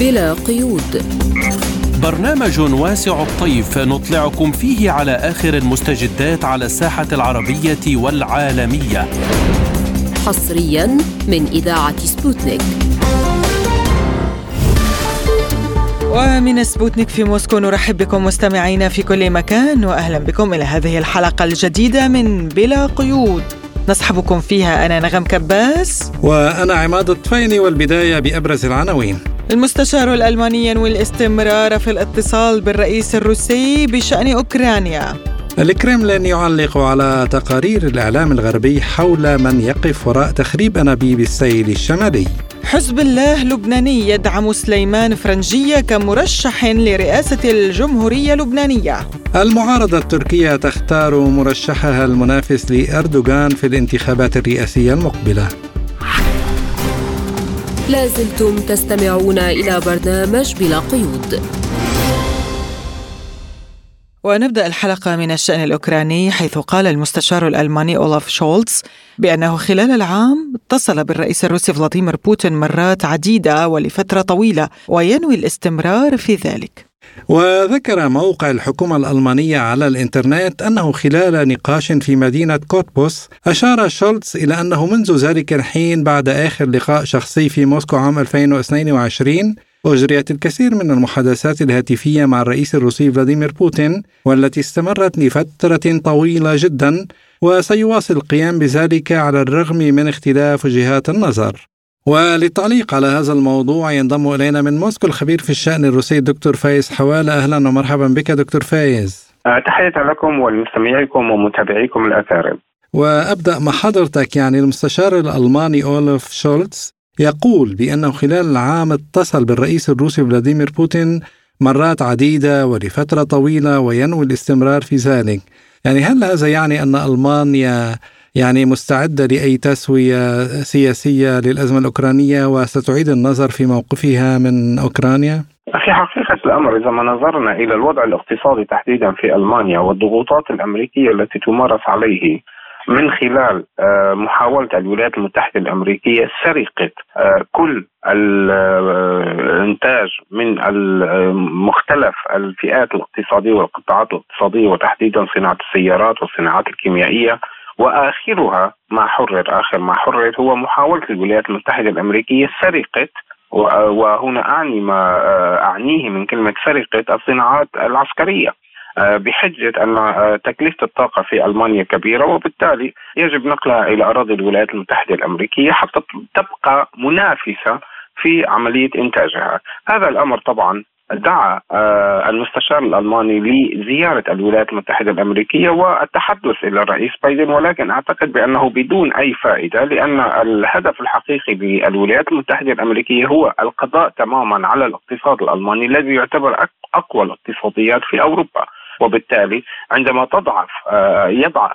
بلا قيود. برنامج واسع الطيف نطلعكم فيه على آخر المستجدات على الساحة العربية والعالمية. حصريا من إذاعة سبوتنيك. ومن سبوتنيك في موسكو نرحب بكم مستمعينا في كل مكان واهلا بكم إلى هذه الحلقة الجديدة من بلا قيود. نصحبكم فيها. أنا نغم كباس. وأنا عماد الطفيلي والبداية بأبرز العناوين. المستشار الألماني ينوي الاستمرار في الاتصال بالرئيس الروسي بشأن أوكرانيا. الكرملين يعلق على تقارير الإعلام الغربي حول من يقف وراء تخريب أنابيب السيل الشمالي. حزب الله لبناني يدعم سليمان فرنجية كمرشح لرئاسة الجمهورية اللبنانية. المعارضة التركية تختار مرشحها المنافس لأردوغان في الانتخابات الرئاسية المقبلة. لازلتم تستمعون إلى برنامج بلا قيود. ونبدأ الحلقة من الشأن الأوكراني حيث قال المستشار الألماني اولف شولتز بأنه خلال العام اتصل بالرئيس الروسي فلاديمير بوتين مرات عديدة ولفترة طويلة وينوي الاستمرار في ذلك. وذكر موقع الحكومة الألمانية على الإنترنت أنه خلال نقاش في مدينة كوتبوس أشار شولتز إلى أنه منذ ذلك الحين بعد آخر لقاء شخصي في موسكو عام 2022 أجريت الكثير من المحادثات الهاتفية مع الرئيس الروسي فلاديمير بوتين والتي استمرت لفترة طويلة جدا وسيواصل القيام بذلك على الرغم من اختلاف وجهات النظر. وللتعليق على هذا الموضوع ينضم إلينا من موسكو الخبير في الشأن الروسي الدكتور فايز حواله أهلا ومرحبا بك دكتور فايز. آه، تحية لكم ولمستمعيكم ومتابعيكم الأكارم. وأبدأ مع حضرتك يعني المستشار الألماني أولف شولتز يقول بأنه خلال العام اتصل بالرئيس الروسي فلاديمير بوتين مرات عديدة ولفترة طويلة وينوي الاستمرار في ذلك يعني هل هذا يعني أن ألمانيا يعني مستعدة لأي تسوية سياسية للأزمة الأوكرانية وستعيد النظر في موقفها من أوكرانيا؟ في حقيقة الأمر إذا ما نظرنا إلى الوضع الاقتصادي تحديدا في ألمانيا والضغوطات الأمريكية التي تمارس عليه من خلال آه، محاولة الولايات المتحدة الأمريكية سرقة آه، كل الإنتاج من مختلف الفئات الاقتصادية والقطاعات الاقتصادية وتحديدا صناعة السيارات والصناعات الكيميائية. وآخرها ما حرر آخر ما حرر هو محاولة الولايات المتحدة الأمريكية سرقه وهنا أعني ما أعنيه من كلمة سرقه الصناعات العسكرية. بحجة أن تكلفة الطاقة في ألمانيا كبيرة وبالتالي يجب نقلها إلى أراضي الولايات المتحدة الأمريكية حتى تبقى منافسة في عملية إنتاجها. هذا الأمر طبعا دعا آه، المستشار الألماني لزيارة الولايات المتحدة الأمريكية والتحدث إلى الرئيس بايدن ولكن أعتقد بأنه بدون أي فائدة لأن الهدف الحقيقي للولايات المتحدة الأمريكية هو القضاء تماما على الاقتصاد الألماني الذي يعتبر أقوى الاقتصاديات في أوروبا. وبالتالي عندما تضعف آه، يضع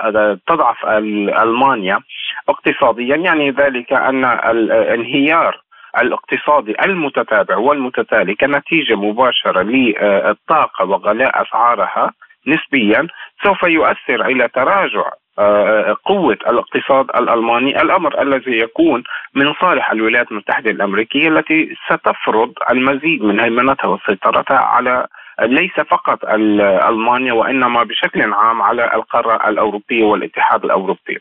تضعف ألمانيا اقتصاديا يعني ذلك أن الانهيار الاقتصادي المتتابع والمتتالي كنتيجة مباشرة للطاقة وغلاء أسعارها نسبيا سوف يؤثر إلى تراجع آه، قوة الاقتصاد الألماني الأمر الذي يكون من صالح الولايات المتحدة الأمريكية التي ستفرض المزيد من هيمنتها وسيطرتها على ليس فقط ألمانيا وإنما بشكل عام على القارة الأوروبية والاتحاد الأوروبي.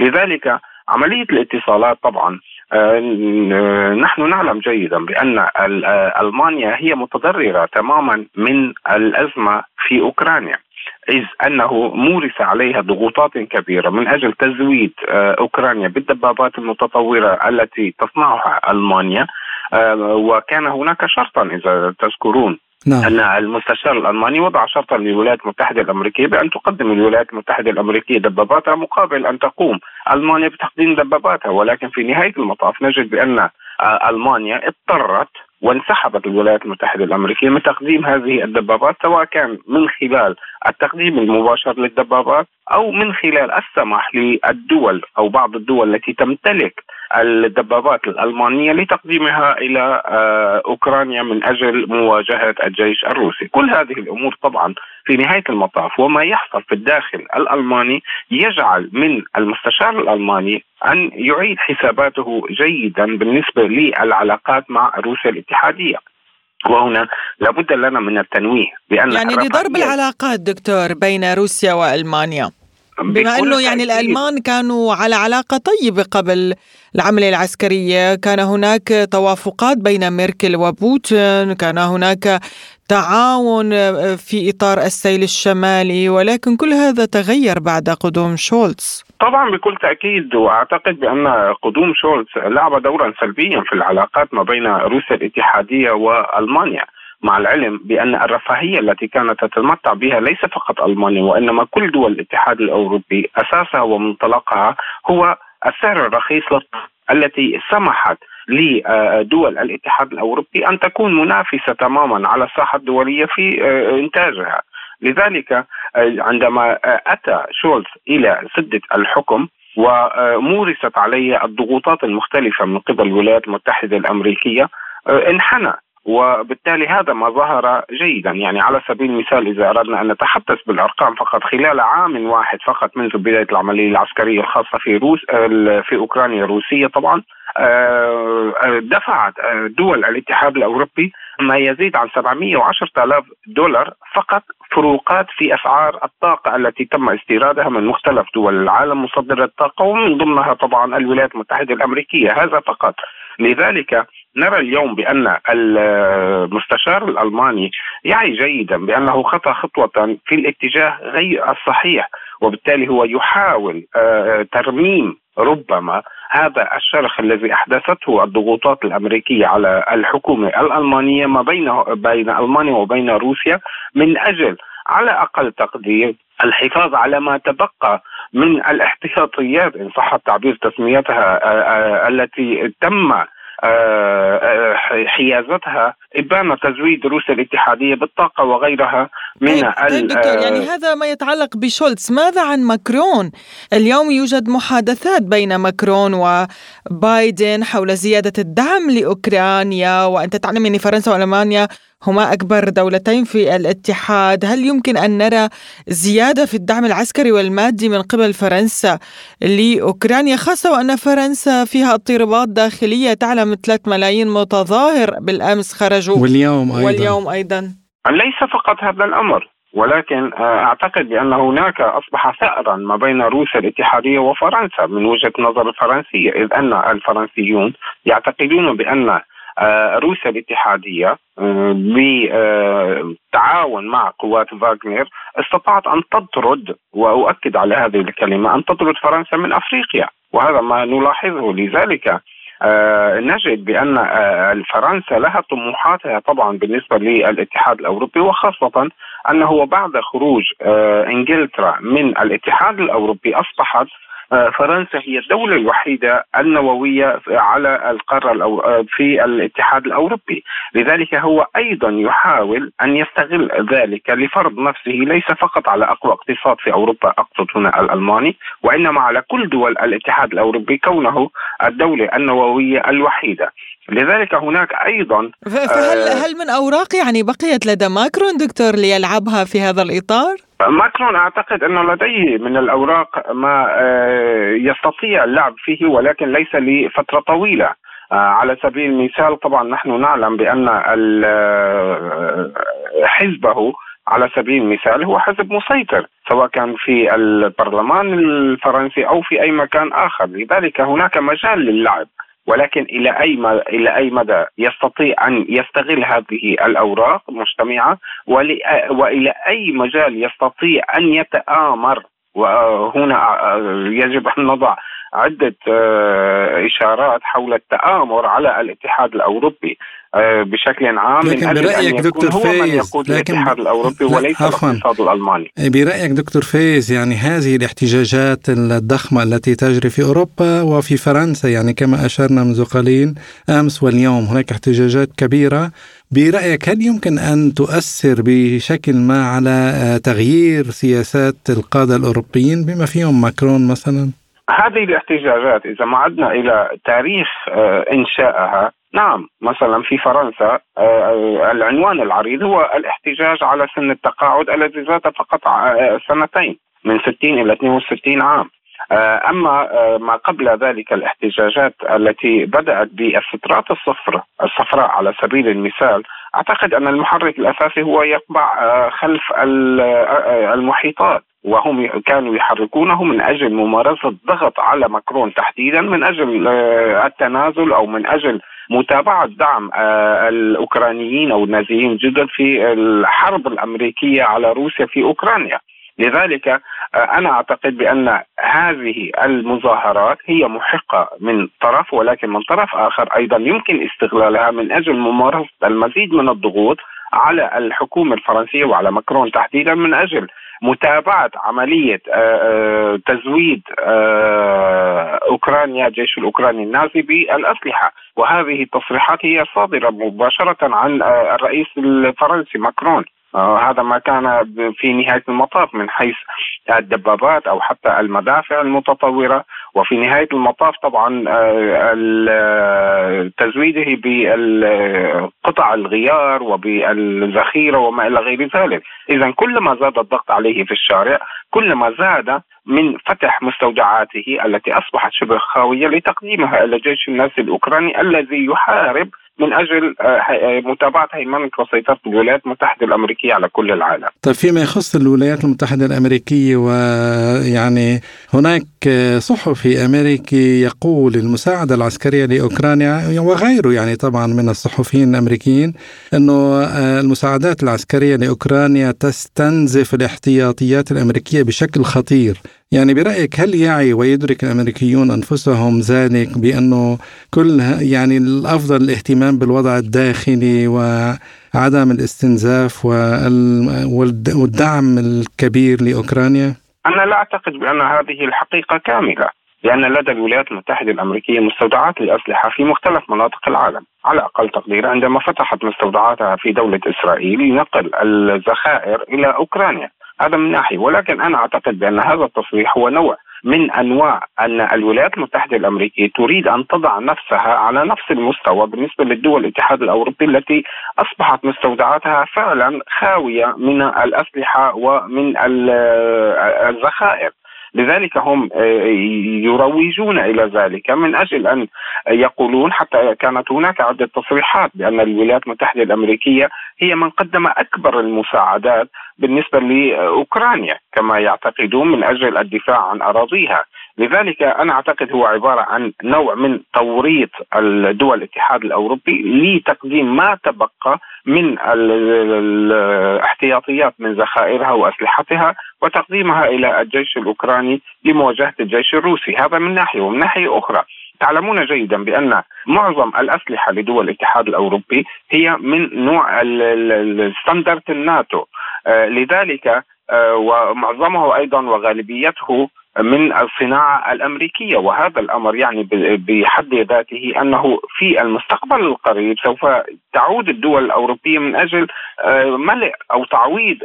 لذلك عملية الاتصالات طبعا آه، نحن نعلم جيدا بأن آه، ألمانيا هي متضررة تماما من الأزمة في أوكرانيا إذ أنه مورس عليها ضغوطات كبيرة من أجل تزويد آه، أوكرانيا بالدبابات المتطورة التي تصنعها ألمانيا وكان هناك شرطا إذا تذكرون. نعم. أن المستشار الألماني وضع شرطا للولايات المتحدة الأمريكية بأن تقدم الولايات المتحدة الأمريكية دباباتها مقابل أن تقوم ألمانيا بتقديم دباباتها ولكن في نهاية المطاف نجد بأن ألمانيا اضطرت وانسحبت الولايات المتحدة الأمريكية من تقديم هذه الدبابات سواء كان من خلال التقديم المباشر للدبابات أو من خلال السماح للدول أو بعض الدول التي تمتلك الدبابات الألمانية لتقديمها إلى آه، أوكرانيا من أجل مواجهة الجيش الروسي. كل هذه الأمور طبعا في نهاية المطاف وما يحصل في الداخل الألماني يجعل من المستشار الألماني أن يعيد حساباته جيدا بالنسبة للعلاقات مع روسيا الاتحادية. وهنا لابد لنا من التنويه بأن يعني لضرب العلاقات دكتور بين روسيا وألمانيا بما إنه يعني الألمان كانوا على علاقة طيبة قبل العملية العسكرية، كان هناك توافقات بين ميركل وبوتين، كان هناك تعاون في إطار السيل الشمالي، ولكن كل هذا تغير بعد قدوم شولتز. طبعا بكل تأكيد وأعتقد بأن قدوم شولتز لعب دورا سلبيا في العلاقات ما بين روسيا الاتحادية وألمانيا. مع العلم بأن الرفاهية التي كانت تتمتع بها ليس فقط ألمانيا وإنما كل دول الاتحاد الأوروبي أساسها ومنطلقها هو السعر الرخيص التي سمحت لدول الاتحاد الأوروبي أن تكون منافسة تماما على الساحة الدولية في إنتاجها. لذلك عندما أتى شولز إلى سدة الحكم ومورست عليه الضغوطات المختلفة من قبل الولايات المتحدة الأمريكية انحنى. وبالتالي هذا ما ظهر جيدا. يعني على سبيل المثال إذا أردنا أن نتحدث بالأرقام فقط خلال عام واحد فقط منذ بداية العملية العسكرية الخاصة في روس في أوكرانيا الروسية طبعا آه، دفعت دول الاتحاد الأوروبي ما يزيد عن 710 آلاف دولار فقط فروقات في أسعار الطاقة التي تم استيرادها من مختلف دول العالم مصدر الطاقة ومن ضمنها طبعا الولايات المتحدة الأمريكية. هذا فقط. لذلك نرى اليوم بأن المستشار الألماني يعي جيدا بأنه خطأ خطوة في الاتجاه غير الصحيح وبالتالي هو يحاول آه، ترميم ربما هذا الشرخ الذي أحدثته الضغوطات الأمريكية على الحكومة الألمانية ما بين بين ألمانيا وبين روسيا من أجل على أقل تقدير الحفاظ على ما تبقى من الاحتياطيات إن صح التعبير تسميتها آه، آه، التي تم حيازتها إبان تزويد روسيا الاتحادية بالطاقة وغيرها من طيب, طيب دكتور يعني هذا ما يتعلق بشولتز ماذا عن ماكرون؟ اليوم يوجد محادثات بين ماكرون وبايدن حول زيادة الدعم لأوكرانيا وأنت تعلم أن فرنسا وألمانيا هما أكبر دولتين في الاتحاد. هل يمكن أن نرى زيادة في الدعم العسكري والمادي من قبل فرنسا لأوكرانيا خاصة وأن فرنسا فيها اضطرابات داخلية تعلم 3 ملايين متظاهر بالأمس خرجوا؟ واليوم أيضا. واليوم أيضا. ليس فقط هذا الأمر ولكن آه، أعتقد بأن هناك أصبح ثأرا ما بين روسيا الاتحادية وفرنسا من وجهة نظر الفرنسيه إذ أن الفرنسيون يعتقدون بأن روسيا الاتحادية آه، بالتعاون مع قوات فاغنر استطاعت أن تطرد وأؤكد على هذه الكلمة أن تطرد فرنسا من أفريقيا. وهذا ما نلاحظه. لذلك آه نجد بأن آه فرنسا لها طموحاتها طبعا بالنسبة للاتحاد الأوروبي وخاصة أنه بعد خروج آه إنجلترا من الاتحاد الأوروبي أصبحت آه، فرنسا هي الدولة الوحيدة النووية على القارة آه، في الاتحاد الأوروبي لذلك هو أيضا يحاول أن يستغل ذلك لفرض نفسه ليس فقط على أقوى اقتصاد في أوروبا أقصد هنا الألماني وإنما على كل دول الاتحاد الأوروبي كونه الدولة النووية الوحيدة لذلك هناك أيضا فهل آه، هل من أوراق يعني بقيت لدى ماكرون دكتور ليلعبها في هذا الإطار؟ ماكرون أعتقد أنه لديه من الأوراق ما آه، يستطيع اللعب فيه ولكن ليس لفترة طويلة. آه، على سبيل المثال طبعا نحن نعلم بأن حزبه على سبيل المثال هو حزب مسيطر سواء كان في البرلمان الفرنسي أو في أي مكان آخر. لذلك هناك مجال للعب. ولكن إلى أي إلى أي مدى يستطيع أن يستغل هذه الأوراق مجتمعة وإلى أي مجال يستطيع أن يتآمر وهنا يجب أن نضع عدة آه، إشارات حول التآمر على الاتحاد الأوروبي آه، بشكل عام لكن من برأيك دكتور فايز لكن الاتحاد الأوروبي وليس الاقتصاد الألماني. إيه، برأيك دكتور فايز يعني هذه الاحتجاجات الضخمة التي تجري في أوروبا وفي فرنسا يعني كما أشرنا منذ قليل أمس واليوم هناك احتجاجات كبيرة برأيك هل يمكن أن تؤثر بشكل ما على آه، تغيير سياسات القادة الأوروبيين بما فيهم ماكرون مثلا؟ هذه الاحتجاجات إذا ما عدنا إلى تاريخ آه، إنشائها نعم مثلا في فرنسا آه، العنوان العريض هو الاحتجاج على سن التقاعد الذي زاد فقط سنتين من 60 إلى 62 عام أما ما قبل ذلك الاحتجاجات التي بدأت بالسترات الصفراء الصفراء على سبيل المثال أعتقد أن المحرك الأساسي هو يقبع آه، خلف آه، المحيطات وهم كانوا يحركونه من أجل ممارسة ضغط على ماكرون تحديدا من أجل التنازل أو من أجل متابعة دعم الأوكرانيين أو النازيين جدا في الحرب الأمريكية على روسيا في أوكرانيا. لذلك آه، أنا أعتقد بأن هذه المظاهرات هي محقة من طرف ولكن من طرف آخر أيضا يمكن استغلالها من أجل ممارسة المزيد من الضغوط على الحكومة الفرنسية وعلى ماكرون تحديدا من أجل متابعة عملية آه، آه، تزويد أوكرانيا الجيش الأوكراني النازي بالأسلحة. وهذه التصريحات هي صادرة مباشرة عن الرئيس الفرنسي ماكرون. هذا ما كان في نهاية المطاف من حيث الدبابات أو حتى المدافع المتطورة. وفي نهاية المطاف طبعا آه، تزويده بقطع الغيار وبالذخيرة وما إلى غير ذلك. إذا كلما زاد الضغط عليه في الشارع كلما زاد من فتح مستودعاته التي أصبحت شبه خاوية لتقديمها إلى الجيش النازي الأوكراني الذي يحارب من أجل آه، آه، متابعة هيمنة وسيطرة الولايات المتحدة الأمريكية على كل العالم. طيب فيما يخص الولايات المتحدة الأمريكية ويعني هناك صحفي أمريكي يقول المساعدة العسكرية لأوكرانيا وغيره يعني طبعا من الصحفيين الأمريكيين إنه آه، المساعدات العسكرية لأوكرانيا تستنزف الاحتياطيات الأمريكية بشكل خطير يعني برأيك هل يعي ويدرك الأمريكيون أنفسهم ذلك بأنه كل يعني الأفضل الاهتمام بالوضع الداخلي وعدم الاستنزاف والدعم الكبير لأوكرانيا؟ أنا لا أعتقد بأن هذه الحقيقة كاملة لأن لدى الولايات المتحدة الأمريكية مستودعات للأسلحة في مختلف مناطق العالم على أقل تقدير عندما فتحت مستودعاتها في دولة إسرائيل لنقل الذخائر إلى أوكرانيا هذا من ناحية. ولكن أنا أعتقد بأن هذا التصريح هو نوع من أنواع أن الولايات المتحدة الأمريكية تريد أن تضع نفسها على نفس المستوى بالنسبة للدول الاتحاد الأوروبي التي أصبحت مستودعاتها فعلا خاوية من الأسلحة ومن الذخائر. لذلك هم آه، يروجون إلى ذلك. من أجل أن يقولون حتى كانت هناك عدة تصريحات بأن الولايات المتحدة الأمريكية هي من قدم أكبر المساعدات بالنسبة لأوكرانيا كما يعتقدون من أجل الدفاع عن أراضيها. لذلك أنا أعتقد هو عبارة عن نوع من توريط الدول الاتحاد الأوروبي لتقديم ما تبقى من الاحتياطيات من ذخائرها وأسلحتها وتقديمها إلى الجيش الأوكراني لمواجهة الجيش الروسي، هذا من ناحية ومن ناحية أخرى تعلمون جيدا بأن معظم الأسلحة لدول الاتحاد الأوروبي هي من نوع الستاندرد الناتو. آه، لذلك ومعظمه أيضا وغالبيته من الصناعة الأمريكية. وهذا الأمر يعني بحد ذاته أنه في المستقبل القريب سوف تعود الدول الأوروبية من أجل آه، ملء أو تعويض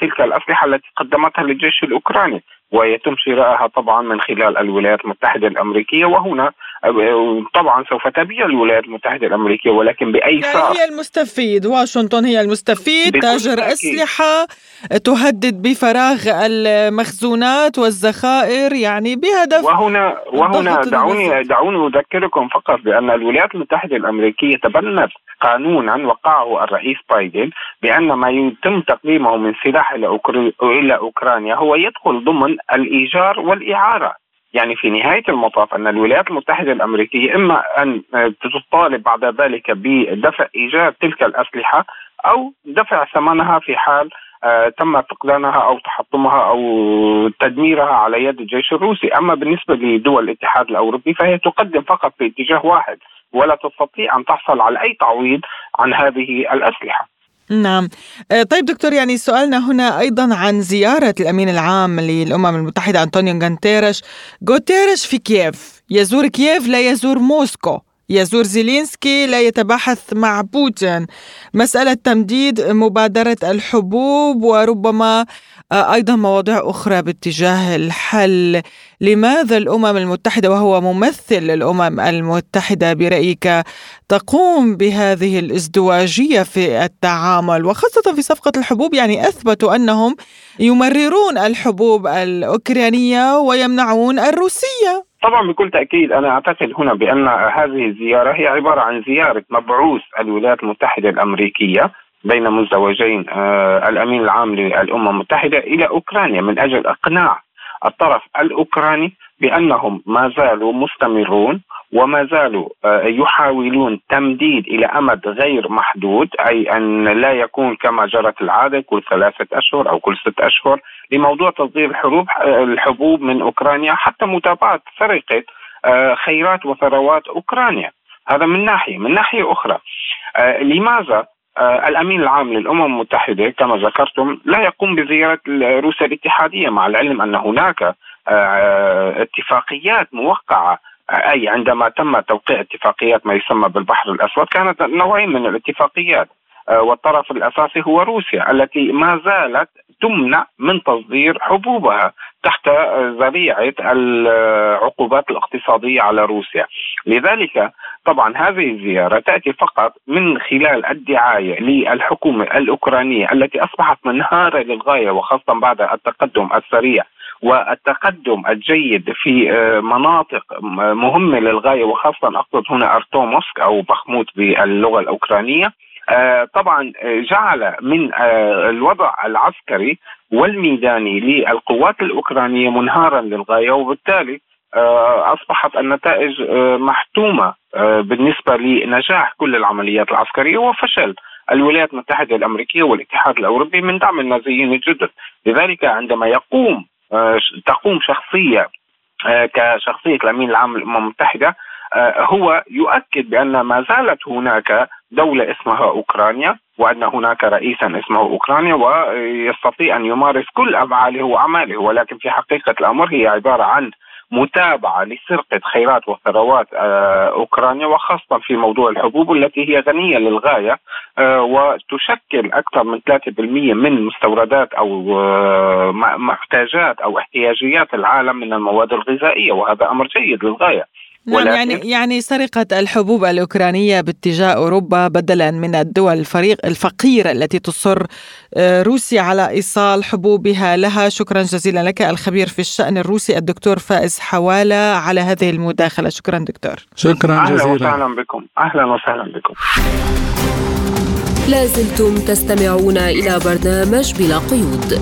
تلك الأسلحة التي قدمتها للجيش الأوكراني. ويتم شرائها طبعا من خلال الولايات المتحدة الأمريكية وهنا طبعا سوف تبيع الولايات المتحدة الأمريكية ولكن بأي يعني هي المستفيد واشنطن هي المستفيد تاجر أسلحة تهدد بفراغ المخزونات والذخائر يعني بهدف وهنا وهنا دعوني دعوني أذكركم فقط بأن الولايات المتحدة الأمريكية تبنت قانونا وقعه الرئيس بايدن بأن ما يتم تقديمه من سلاح إلى أوكرانيا هو يدخل ضمن الإيجار والإعارة. يعني في نهاية المطاف أن الولايات المتحدة الأمريكية إما أن تطالب بعد ذلك بدفع إيجار تلك الأسلحة أو دفع ثمنها في حال آه، تم فقدانها أو تحطمها أو تدميرها على يد الجيش الروسي، أما بالنسبة لدول الاتحاد الأوروبي فهي تقدم فقط في اتجاه واحد ولا تستطيع أن تحصل على أي تعويض عن هذه الأسلحة. نعم. آه، طيب دكتور يعني سؤالنا هنا أيضا عن زيارة الأمين العام للأمم المتحدة أنطونيو غانتيرش غوتيريش في كييف. يزور كييف لا يزور موسكو. يزور زيلينسكي لا يتباحث مع بوتين. مسألة تمديد مبادرة الحبوب وربما آه، أيضا مواضيع أخرى باتجاه الحل. لماذا الأمم المتحدة وهو ممثل الأمم المتحدة برأيك تقوم بهذه الازدواجية في التعامل؟ وخاصة في صفقة الحبوب يعني أثبتوا أنهم يمررون الحبوب الأوكرانية ويمنعون الروسية. طبعا بكل تأكيد أنا أعتقد هنا بأن هذه الزيارة هي عبارة عن زيارة مبعوث الولايات المتحدة الأمريكية بين مزدوجين آه الأمين العام للأمم المتحدة إلى أوكرانيا من أجل إقناع الطرف الأوكراني بأنهم ما زالوا مستمرون وما زالوا آه، يحاولون تمديد إلى أمد غير محدود أي أن لا يكون كما جرت العادة كل ثلاثة أشهر أو كل ست أشهر لموضوع تصدير الحروب آه، الحبوب من أوكرانيا حتى متابعة سرقة آه، خيرات وثروات أوكرانيا. هذا من ناحية. من ناحية أخرى لماذا الأمين العام للأمم المتحدة كما ذكرتم لا يقوم بزيارة روسيا الاتحادية مع العلم أن هناك اتفاقيات موقعة أي عندما تم توقيع اتفاقيات ما يسمى بالبحر الأسود كانت نوعين من الاتفاقيات. آه، والطرف الأساسي هو روسيا التي ما زالت تمنع من تصدير حبوبها تحت ذريعة العقوبات الاقتصادية على روسيا، لذلك طبعا هذه الزيارة تأتي فقط من خلال الدعاية للحكومة الأوكرانية التي أصبحت منهارة للغاية وخاصة بعد التقدم السريع. والتقدم الجيد في آه، مناطق مهمة للغاية وخاصة أقصد هنا ارتوموسك أو بخموت باللغة الأوكرانية. آه، طبعا آه، جعل من الوضع العسكري والميداني للقوات الأوكرانية منهارا للغاية وبالتالي أصبحت النتائج محتومة بالنسبة لنجاح كل العمليات العسكرية وفشل الولايات المتحدة الأمريكية والاتحاد الأوروبي من دعم النازيين الجدد، لذلك عندما يقوم تقوم شخصية آه، كشخصية الأمين العام للامم المتحدة آه، هو يؤكد بأن ما زالت هناك دولة اسمها أوكرانيا وأن هناك رئيسا اسمه أوكرانيا ويستطيع أن يمارس كل أفعاله وأعماله ولكن في حقيقة الأمر هي عبارة عن متابعة لسرقة خيرات وثروات آه، أوكرانيا وخاصة في موضوع الحبوب التي هي غنية للغاية آه، وتشكل أكثر من 3% من مستوردات أو آه، محتاجات أو احتياجيات العالم من المواد الغذائية وهذا أمر جيد للغاية. نعم يعني يعني سرقة الحبوب الأوكرانية باتجاه أوروبا بدلا من الدول الفريق الفقيرة التي تصر آه، روسيا على إيصال حبوبها لها. شكرا جزيلا لك الخبير في الشأن الروسي الدكتور فائز حوالة على هذه المداخلة. شكرا دكتور. شكرا جزيلا. أهلا وسهلا بكم. أهلا وسهلا بكم. لازلتم تستمعون إلى برنامج بلا قيود.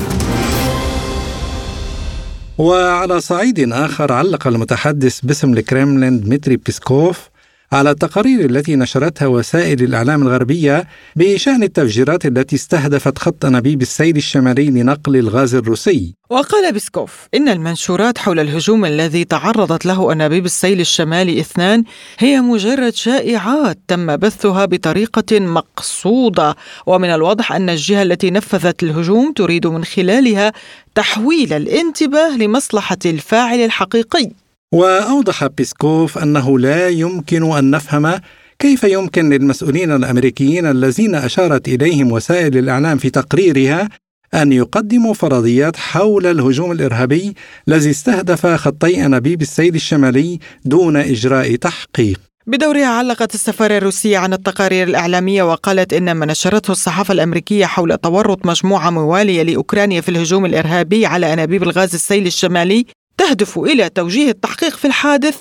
وعلى صعيد آخر علق المتحدث باسم الكريملين دمتري بيسكوف على التقارير التي نشرتها وسائل الإعلام الغربية بشأن التفجيرات التي استهدفت خط أنابيب السيل الشمالي لنقل الغاز الروسي. وقال بيسكوف إن المنشورات حول الهجوم الذي تعرضت له أنابيب السيل الشمالي إثنان هي مجرد شائعات تم بثها بطريقة مقصودة. ومن الواضح أن الجهة التي نفذت الهجوم تريد من خلالها تحويل الانتباه لمصلحة الفاعل الحقيقي. وأوضح بيسكوف أنه لا يمكن أن نفهم كيف يمكن للمسؤولين الأمريكيين الذين أشارت إليهم وسائل الإعلام في تقريرها أن يقدموا فرضيات حول الهجوم الإرهابي الذي استهدف خطي أنابيب السيل الشمالي دون إجراء تحقيق. بدورها علقت السفارة الروسية عن التقارير الإعلامية وقالت إن ما نشرته الصحافة الأمريكية حول تورط مجموعة موالية لأوكرانيا في الهجوم الإرهابي على أنابيب الغاز السيل الشمالي تهدف إلى توجيه التحقيق في الحادث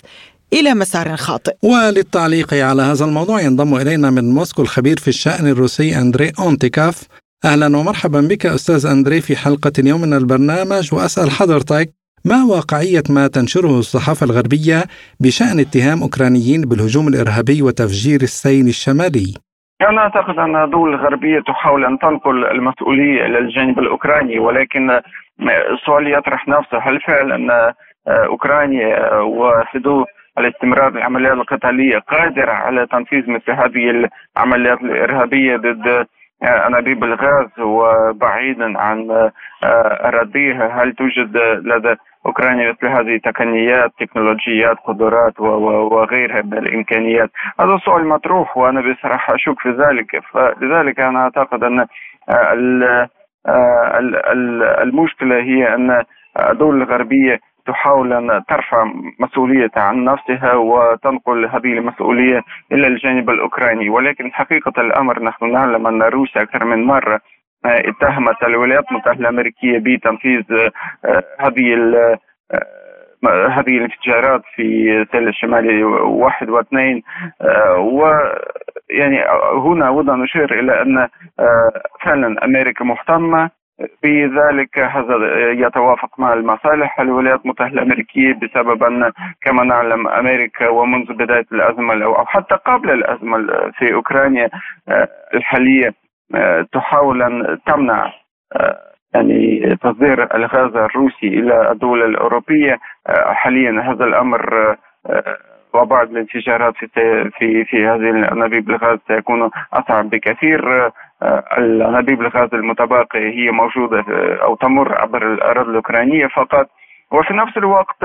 إلى مسار خاطئ وللتعليق على هذا الموضوع ينضم إلينا من موسكو الخبير في الشأن الروسي أندري أونتيكاف أهلا ومرحبا بك أستاذ أندري في حلقة اليوم من البرنامج وأسأل حضرتك ما واقعية ما تنشره الصحافة الغربية بشأن اتهام أوكرانيين بالهجوم الإرهابي وتفجير السيل الشمالي؟ أنا أعتقد أن الدول الغربية تحاول أن تنقل المسؤولية إلى الجانب الأوكراني ولكن السؤال يطرح نفسه هل فعلا أوكرانيا وحدود الاستمرار بالعمليات القتالية قادرة على تنفيذ مثل هذه العمليات الإرهابية ضد أنابيب الغاز وبعيدا عن أراضيها؟ هل توجد لدى أوكرانيا مثل هذه تقنيات تكنولوجيات قدرات وغيرها من الإمكانيات. هذا سؤال مطروح وأنا بصراحة أشك في ذلك. فلذلك أنا أعتقد أن المشكلة هي أن الدول الغربية تحاول أن ترفع مسؤوليتها عن نفسها وتنقل هذه المسؤولية إلى الجانب الأوكراني. ولكن حقيقة الأمر نحن نعلم أن روسيا أكثر من مرة اتهمت الولايات المتحدة الأمريكية بتنفيذ آه، هذه هذه الانفجارات في سيل الشمالي واحد واثنين ويعني هنا أود أن أشير إلى أن فعلا أمريكا مهتمة بذلك هذا يتوافق مع المصالح الولايات المتحدة الأمريكية بسبب أن كما نعلم أمريكا ومنذ بداية الأزمة أو حتى قبل الأزمة في أوكرانيا الحالية تحاول أن تمنع يعني تصدير الغاز الروسي إلى الدول الأوروبية. حاليا هذا الأمر وبعد الانفجارات في في في هذه الأنابيب الغاز سيكون اصعب بكثير. الأنابيب الغاز المتبقية هي موجودة أو تمر عبر الأراضي الأوكرانية فقط. وفي نفس الوقت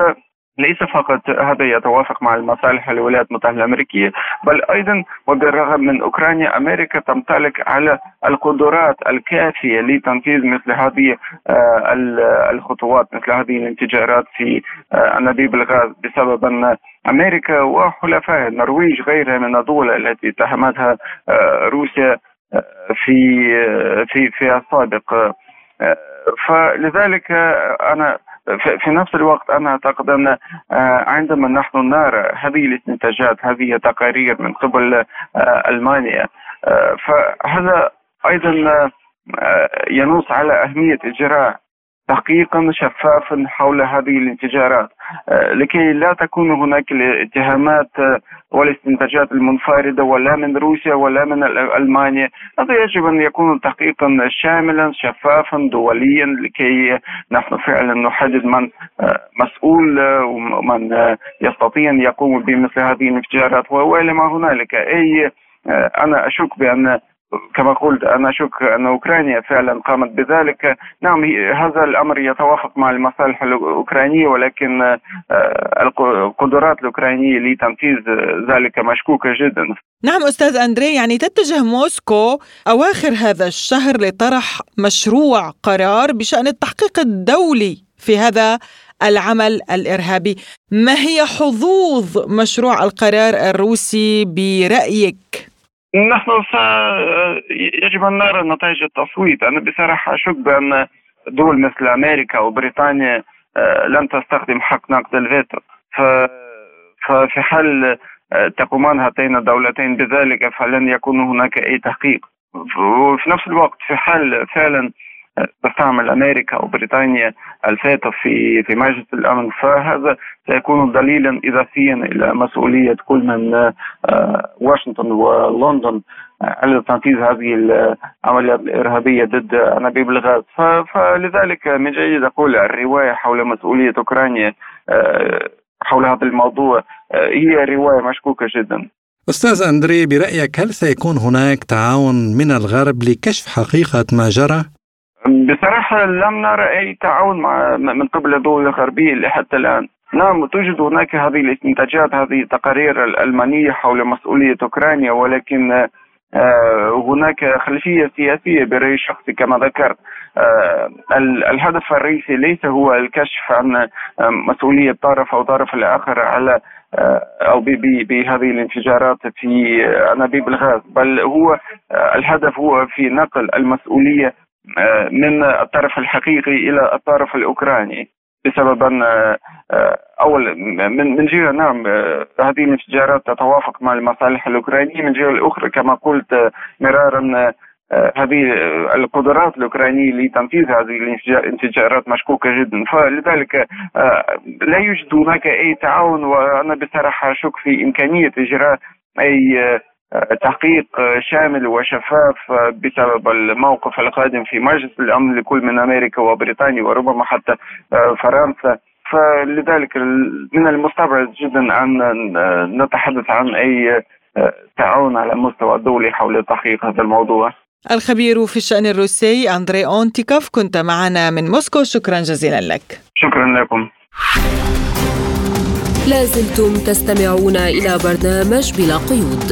ليس فقط هذا يتوافق مع المصالح الولايات المتحدة الأمريكية بل أيضا وبالرغم من أوكرانيا أمريكا تمتلك على القدرات الكافية لتنفيذ مثل هذه آه، الخطوات مثل هذه الانفجارات في آه، أنابيب الغاز بسبب أن أمريكا وحلفائها النرويج غيرها من الدول التي اتهمتها آه، روسيا في في في السابق. فلذلك أنا في نفس الوقت أنا أعتقد أن آه، عندما نحن نرى هذه الاستنتاجات هذه تقارير من قبل آه، ألمانيا آه، فهذا أيضا ينص على أهمية إجراء تحقيقا شفافا حول هذه الانفجارات. آه، لكي لا تكون هناك الاتهامات آه، والاستنتاجات المنفردة ولا من روسيا ولا من ألمانيا. هذا يجب أن يكون تحقيقا شاملا شفافا دوليا لكي نحن فعلا نحدد من آه، مسؤول ومن يستطيع أن يقوم بمثل هذه الانفجارات. وإلى ما هنالك أي أنا أشك بأن كما قلت أنا أشك أن أوكرانيا فعلا قامت بذلك. نعم هذا الأمر يتوافق مع المصالح الأوكرانية ولكن آه، القدرات الأوكرانية لتنفيذ ذلك مشكوكة جدا. نعم أستاذ أندري يعني تتجه موسكو أواخر هذا الشهر لطرح مشروع قرار بشأن التحقيق الدولي في هذا العمل الإرهابي. ما هي حظوظ مشروع القرار الروسي برأيك؟ نحن يجب أن نرى نتائج التصويت. أنا بصراحة أشك بأن دول مثل أمريكا وبريطانيا آه، لن تستخدم حق نقد الفيتو. ففي حال آه، تقومان هاتين الدولتين بذلك فلن يكون هناك أي تحقيق. وفي نفس الوقت في حال فعلا تستعمل أمريكا وبريطانيا الفاتو في في مجلس الأمن فهذا سيكون دليلا اضافيا إلى مسؤولية كل من آه، واشنطن ولندن على تنفيذ هذه العمليات الإرهابية ضد أنابيب الغاز فلذلك من جيد أقول الرواية حول مسؤولية أوكرانيا آه، حول هذا الموضوع آه، هي رواية مشكوكة جدا أستاذ أندري برأيك هل سيكون هناك تعاون من الغرب لكشف حقيقة ما جرى؟ بصراحة لم نرى أي تعاون مع من قبل الدول الغربية لحتى الآن. نعم توجد هناك هذه الاستنتاجات هذه التقارير الألمانية حول مسؤولية أوكرانيا ولكن آه، هناك خلفية سياسية برأيي الشخصي كما ذكرت. آه، الهدف الرئيسي ليس هو الكشف عن آه، مسؤولية طرف أو طرف الآخر على أو بهذه الانفجارات في أنابيب الغاز بل هو الهدف هو في نقل المسؤولية من الطرف الحقيقي إلى الطرف الأوكراني. بسبب أن آه، أول من من جهة نعم آه، هذه الانفجارات تتوافق مع المصالح الأوكرانية. من جهة الأخرى كما قلت مرارا هذه القدرات الأوكرانية لتنفيذ هذه الانفجارات مشكوكة جدا. فلذلك لا يوجد هناك أي تعاون وأنا بصراحة أشك في إمكانية إجراء أي تحقيق شامل وشفاف بسبب الموقف القادم في مجلس الأمن لكل من أمريكا وبريطانيا وربما حتى فرنسا. فلذلك من المستبعد جدا أن نتحدث عن أي تعاون على المستوى الدولي حول تحقيق هذا الموضوع. الخبير في الشأن الروسي أندري أونتيكوف كنت معنا من موسكو. شكرا جزيلا لك. شكرا لكم. لازلتم تستمعون إلى برنامج بلا قيود.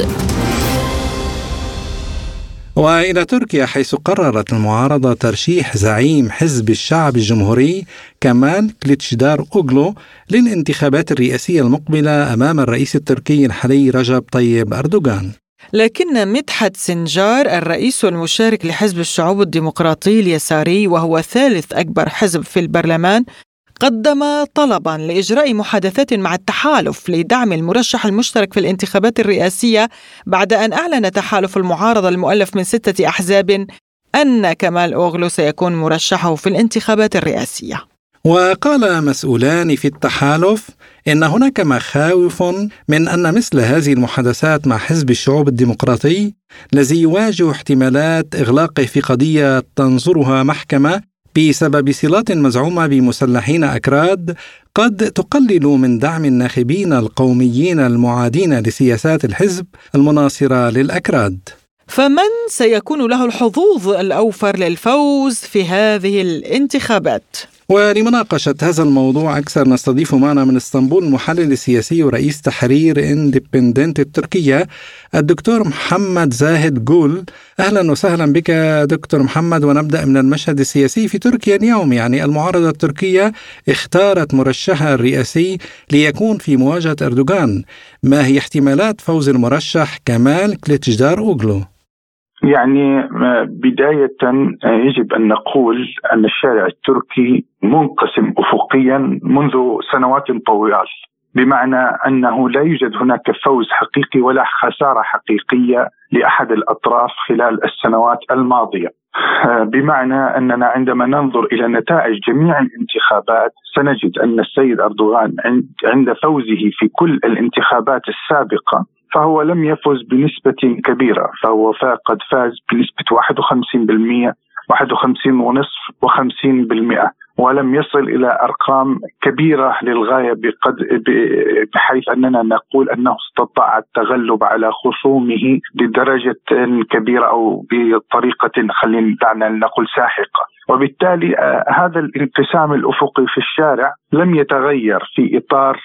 وإلى تركيا حيث قررت المعارضة ترشيح زعيم حزب الشعب الجمهوري كمال كليتشدار أوغلو للانتخابات الرئاسية المقبلة أمام الرئيس التركي الحالي رجب طيب أردوغان. لكن مدحت سنجار الرئيس المشارك لحزب الشعوب الديمقراطي اليساري وهو ثالث أكبر حزب في البرلمان قدم طلبا لإجراء محادثات مع التحالف لدعم المرشح المشترك في الانتخابات الرئاسية بعد أن أعلن تحالف المعارضة المؤلف من ستة أحزاب أن كمال أوغلو سيكون مرشحه في الانتخابات الرئاسية. وقال مسؤولان في التحالف إن هناك مخاوف من أن مثل هذه المحادثات مع حزب الشعوب الديمقراطي الذي يواجه احتمالات اغلاقه في قضية تنظرها محكمة بسبب صلات مزعومة بمسلحين أكراد قد تقلل من دعم الناخبين القوميين المعادين لسياسات الحزب المناصرة للأكراد. فمن سيكون له الحظوظ الأوفر للفوز في هذه الانتخابات؟ ولمناقشة هذا الموضوع أكثر نستضيف معنا من إسطنبول المحلل السياسي ورئيس تحرير إندبندنت التركية الدكتور محمد زاهد جول. أهلا وسهلا بك دكتور محمد ونبدأ من المشهد السياسي في تركيا اليوم. يعني المعارضة التركية اختارت مرشحها الرئاسي ليكون في مواجهة أردوغان. ما هي احتمالات فوز المرشح كمال كليتشدار أوغلو؟ يعني آه، بداية آه، يجب أن نقول أن الشارع التركي منقسم أفقيا منذ سنوات طويلة بمعنى أنه لا يوجد هناك فوز حقيقي ولا خسارة حقيقية لأحد الأطراف خلال السنوات الماضية. آه، بمعنى أننا عندما ننظر إلى نتائج جميع الانتخابات سنجد أن السيد أردوغان عند فوزه في كل الانتخابات السابقة فهو لم يفز بنسبة كبيرة فهو قد فاز بنسبة 51% 51 ونصف و50% ولم يصل إلى أرقام كبيرة للغاية بقد بحيث أننا نقول أنه استطاع التغلب على خصومه بدرجة كبيرة أو بطريقة خلينا دعنا نقول ساحقة. وبالتالي آه، هذا الانقسام الأفقي في الشارع لم يتغير في إطار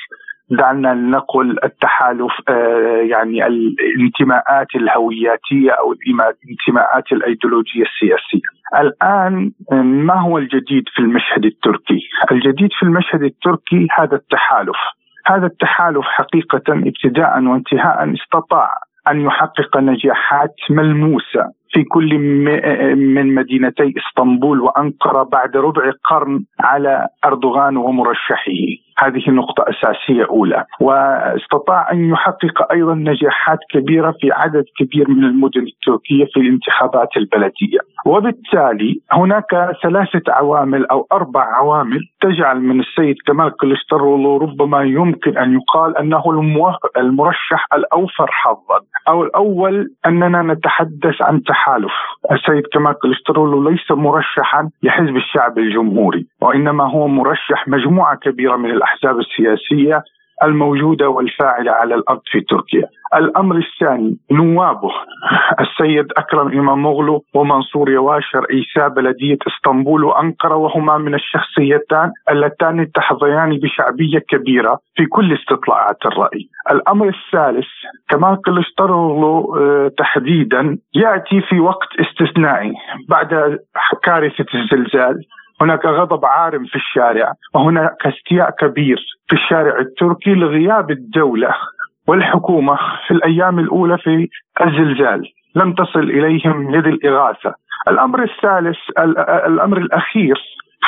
دعنا نقل التحالف آه، يعني الانتماءات الهوياتية أو الانتماءات الأيديولوجية السياسية. الآن ما هو الجديد في المشهد التركي؟ الجديد في المشهد التركي هذا التحالف. هذا التحالف حقيقة ابتداء وانتهاء استطاع أن يحقق نجاحات ملموسة في كل من مدينتي إسطنبول وأنقرة بعد ربع قرن على أردوغان ومرشحه. هذه نقطة أساسية أولى. واستطاع أن يحقق أيضا نجاحات كبيرة في عدد كبير من المدن التركية في الانتخابات البلدية. وبالتالي هناك ثلاثة عوامل أو أربع عوامل تجعل من السيد كمال كليشترولو ربما يمكن أن يقال أنه المرشح الأوفر حظا. أو الأول أننا نتحدث عن تحالف. السيد كمال كليشترولو ليس مرشحا لحزب الشعب الجمهوري وإنما هو مرشح مجموعة كبيرة من الأحزاب السياسية الموجودة والفاعلة على الأرض في تركيا. الأمر الثاني نوابه السيد أكرم إماموغلو ومنصور يواشر رئيسا بلدية إسطنبول وأنقرة وهما من الشخصيتان اللتان تحظيان بشعبية كبيرة في كل استطلاعات الرأي. الأمر الثالث كمال كلشتروغلو آه، تحديدا يأتي في وقت استثنائي بعد كارثه الزلزال هناك غضب عارم في الشارع وهناك استياء كبير في الشارع التركي لغياب الدولة والحكومة في الأيام الأولى في الزلزال. لم تصل إليهم يد الإغاثة الأمر الثالث الأمر الأخير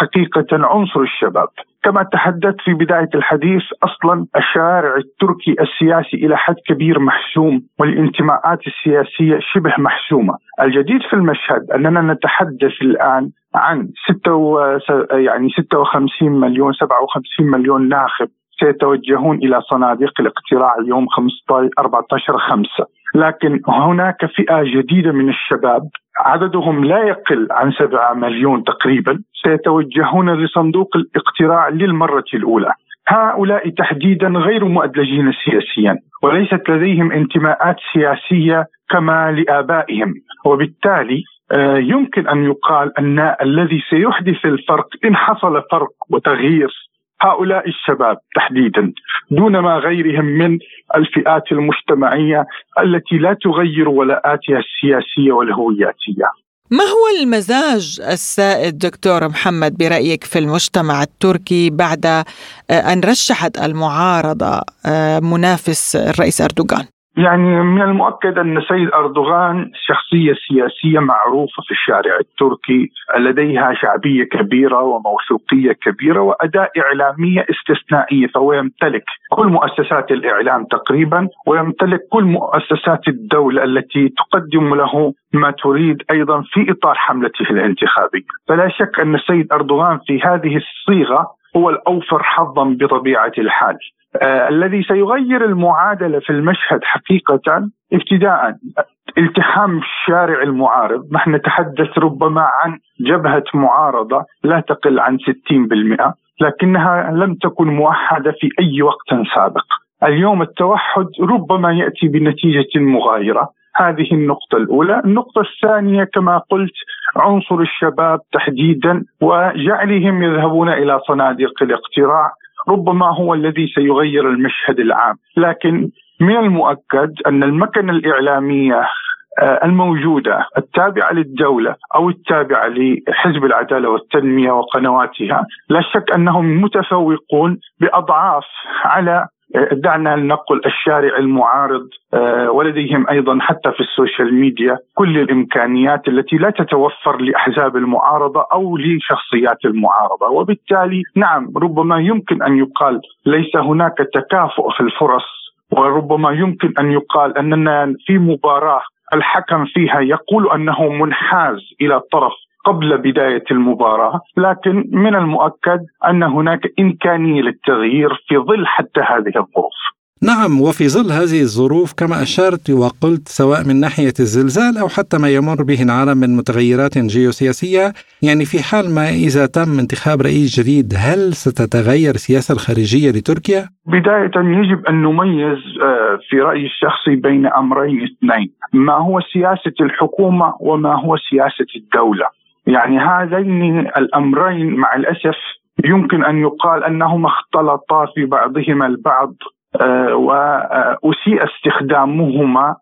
حقيقة عنصر الشباب. كما تحدثت في بداية الحديث أصلا الشارع التركي السياسي إلى حد كبير محسوم والانتماءات السياسية شبه محسومة. الجديد في المشهد أننا نتحدث الآن عن و... يعني 56 مليون 57 مليون ناخب. سيتوجهون إلى صناديق الاقتراع يوم 15 14 5 لكن هناك فئة جديدة من الشباب عددهم لا يقل عن 7 مليون تقريبا سيتوجهون لصندوق الاقتراع للمرة الأولى. هؤلاء تحديدا غير مؤدلجين سياسيا وليست لديهم انتماءات سياسية كما لآبائهم. وبالتالي آه، يمكن أن يقال أن الذي سيحدث الفرق إن حصل فرق وتغيير هؤلاء الشباب تحديدا دون ما غيرهم من الفئات المجتمعية التي لا تغير ولاءاتها السياسية والهوياتية. ما هو المزاج السائد دكتور محمد برأيك في المجتمع التركي بعد آه، أن رشحت المعارضة آه، منافس الرئيس أردوغان؟ يعني من المؤكد أن السيد أردوغان شخصية سياسية معروفة في الشارع التركي لديها شعبية كبيرة وموثوقية كبيرة وأداء إعلامية استثنائية فهو يمتلك كل مؤسسات الإعلام تقريبا ويمتلك كل مؤسسات الدولة التي تقدم له ما تريد أيضا في إطار حملته الانتخابية. فلا شك أن السيد أردوغان في هذه الصيغة هو الأوفر حظا بطبيعة الحال. آه الذي سيغير المعادلة في المشهد حقيقة ابتداء التحام الشارع المعارض. نحن نتحدث ربما عن جبهة معارضة لا تقل عن 60% لكنها لم تكن موحدة في أي وقت سابق. اليوم التوحد ربما يأتي بنتيجة مغايرة. هذه النقطة الأولى، النقطة الثانية كما قلت عنصر الشباب تحديدا وجعلهم يذهبون إلى صناديق الاقتراع. ربما هو الذي سيغير المشهد العام. لكن من المؤكد أن المكنة الإعلامية آه، الموجودة التابعة للدولة أو التابعة لحزب العدالة والتنمية وقنواتها لا شك أنهم متفوقون بأضعاف على دعنا نقل الشارع المعارض آه، ولديهم أيضا حتى في ال social media كل الإمكانيات التي لا تتوفر لأحزاب المعارضة أو لشخصيات المعارضة، وبالتالي نعم ربما يمكن أن يقال ليس هناك تكافؤ في الفرص وربما يمكن أن يقال أننا في مباراة الحكم فيها يقول أنه منحاز إلى طرف قبل بداية المباراة، لكن من المؤكد أن هناك إمكانية للتغيير في ظل حتى هذه الظروف. نعم وفي ظل هذه الظروف كما أشرت وقلت سواء من ناحية الزلزال أو حتى ما يمر به العالم من متغيرات جيوسياسية يعني في حال ما إذا تم انتخاب رئيس جديد هل ستتغير السياسة الخارجية لتركيا؟ بداية يجب أن نميز آه، في رأيي الشخصي بين أمرين اثنين، ما هو سياسة الحكومة وما هو سياسة الدولة. يعني هذين الأمرين مع الأسف يمكن أن يقال أنهما اختلطا في بعضهما البعض آه، وأسيء استخدامهما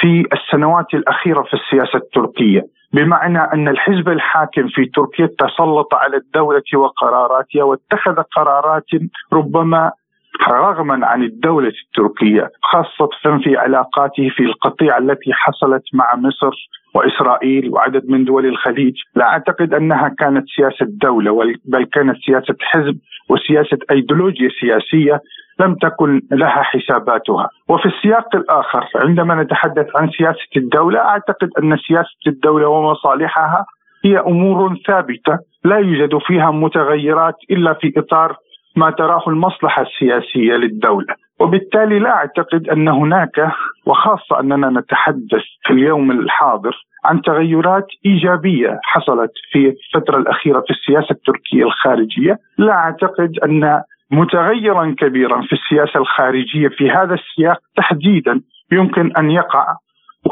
في السنوات الأخيرة في السياسة التركية. بمعنى أن الحزب الحاكم في تركيا تسلط على الدولة وقراراتها واتخذ قرارات ربما رغما عن الدولة التركية خاصة في علاقاته في القطيعة التي حصلت مع مصر وإسرائيل وعدد من دول الخليج لا أعتقد أنها كانت سياسة دولة بل كانت سياسة حزب وسياسة أيديولوجيا سياسية لم تكن لها حساباتها. وفي السياق الآخر عندما نتحدث عن سياسة الدولة أعتقد أن سياسة الدولة ومصالحها هي أمور ثابتة لا يوجد فيها متغيرات إلا في إطار ما تراه المصلحة السياسية للدولة. وبالتالي لا أعتقد أن هناك وخاصة أننا نتحدث في اليوم الحاضر عن تغيرات إيجابية حصلت في الفترة الأخيرة في السياسة التركية الخارجية، لا أعتقد أن متغيرا كبيرا في السياسة الخارجية في هذا السياق تحديدا يمكن أن يقع.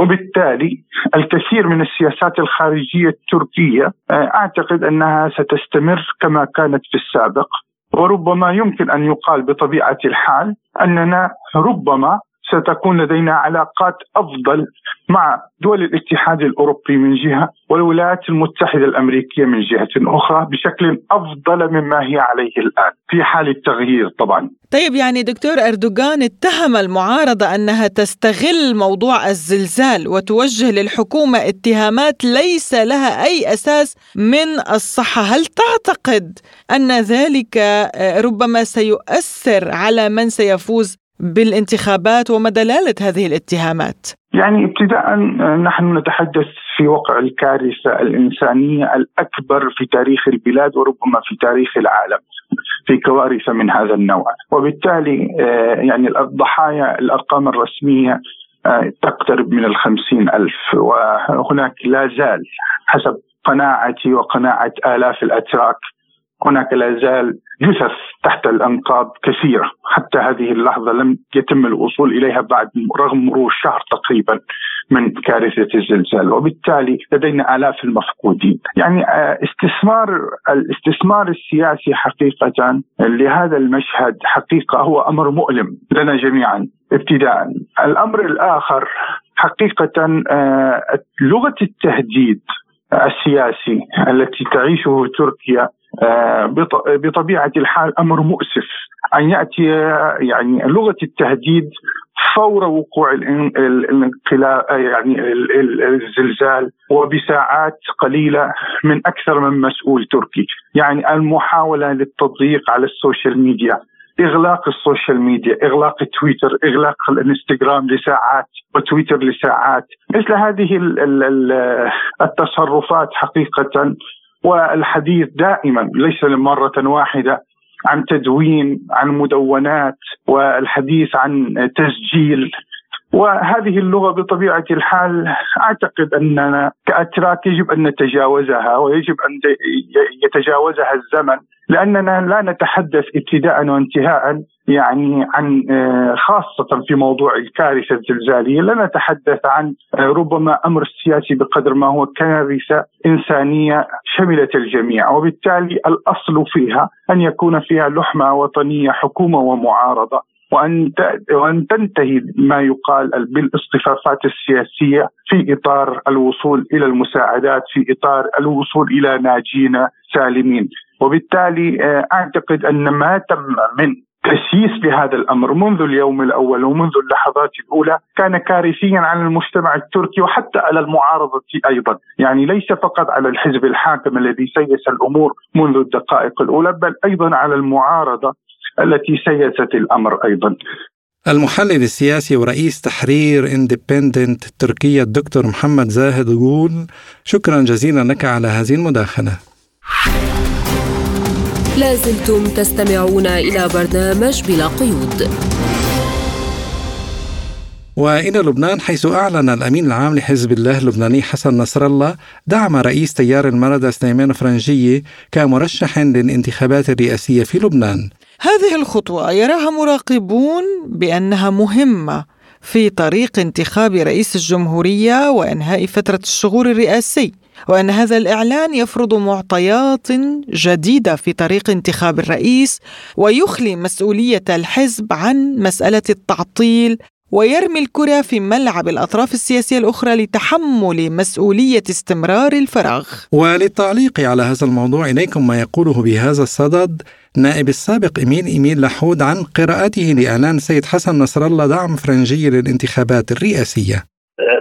وبالتالي الكثير من السياسات الخارجية التركية آه، أعتقد أنها ستستمر كما كانت في السابق. وربما يمكن أن يقال بطبيعة الحال أننا ربما ستكون لدينا علاقات أفضل مع دول الاتحاد الأوروبي من جهة والولايات المتحدة الأمريكية من جهة أخرى بشكل أفضل مما هي عليه الآن في حال التغيير طبعا. طيب يعني دكتور أردوغان اتهم المعارضة أنها تستغل موضوع الزلزال وتوجه للحكومة اتهامات ليس لها أي أساس من الصحة، هل تعتقد أن ذلك ربما سيؤثر على من سيفوز بالانتخابات وما دلالة هذه الاتهامات؟ يعني ابتداء نحن نتحدث في وقع الكارثة الإنسانية الأكبر في تاريخ البلاد وربما في تاريخ العالم في كوارث من هذا النوع وبالتالي آه، يعني الضحايا الأرقام الرسمية آه، تقترب من الخمسين ألف وهناك لا زال حسب قناعتي وقناعة آلاف الأتراك هناك لا زال جثث تحت الأنقاض كثيرة. حتى هذه اللحظة لم يتم الوصول إليها بعد رغم مرور شهر تقريبا من كارثة الزلزال. وبالتالي لدينا آلاف المفقودين. يعني آه، استثمار الاستثمار السياسي حقيقة لهذا المشهد حقيقة هو أمر مؤلم لنا جميعا ابتداء. الأمر الآخر حقيقة آه، لغة التهديد السياسي التي تعيشه تركيا بطبيعة الحال أمر مؤسف. أن يأتي يعني لغة التهديد فور وقوع الانقلاب يعني الزلزال وبساعات قليلة من أكثر من مسؤول تركي، يعني المحاولة للتضييق على ال social media إغلاق ال social media، إغلاق تويتر، إغلاق الانستغرام لساعات وتويتر لساعات، مثل هذه التصرفات حقيقة والحديث دائما ليس لمرة واحدة عن تدوين عن مدونات والحديث عن تسجيل. وهذه اللغة بطبيعة الحال أعتقد أننا كأتراك يجب أن نتجاوزها ويجب أن يتجاوزها الزمن لأننا لا نتحدث ابتداء وانتهاء يعني عن آه، خاصة في موضوع الكارثة الزلزالية لا نتحدث عن آه، ربما أمر سياسي بقدر ما هو كارثة إنسانية شملت الجميع وبالتالي الأصل فيها أن يكون فيها لحمة وطنية حكومة ومعارضة. وأن وأن تنتهي ما يقال بالاصطفافات السياسية في إطار الوصول إلى المساعدات في إطار الوصول إلى ناجين سالمين. وبالتالي آه، أعتقد أن ما تم من تسييس لهذا الأمر منذ اليوم الأول ومنذ اللحظات الأولى كان كارثيا على المجتمع التركي وحتى على المعارضة أيضا، يعني ليس فقط على الحزب الحاكم الذي سيس الأمور منذ الدقائق الأولى بل أيضا على المعارضة التي سيست الأمر أيضا. المحلل السياسي ورئيس تحرير Independent تركيا الدكتور محمد زاهد يقول شكرا جزيلا لك على هذه المداخلة. لازلتم تستمعون إلى برنامج بلا قيود وإلى لبنان حيث أعلن الأمين العام لحزب الله اللبناني حسن نصر الله دعم رئيس تيار المردة سليمان فرنجيه كمرشح للانتخابات الرئاسية في لبنان. هذه الخطوة يراها مراقبون بأنها مهمة في طريق انتخاب رئيس الجمهورية وإنهاء فترة الشغور الرئاسي. وأن هذا الإعلان يفرض معطيات جديدة في طريق انتخاب الرئيس ويخلي مسؤولية الحزب عن مسألة التعطيل ويرمي الكرة في ملعب الأطراف السياسية الأخرى لتحمل مسؤولية استمرار الفراغ. وللتعليق على هذا الموضوع إليكم ما يقوله بهذا الصدد نائب السابق إيميل إيميل لحود عن قراءته لإعلان السيد حسن نصر الله دعم فرنجي للانتخابات الرئاسية.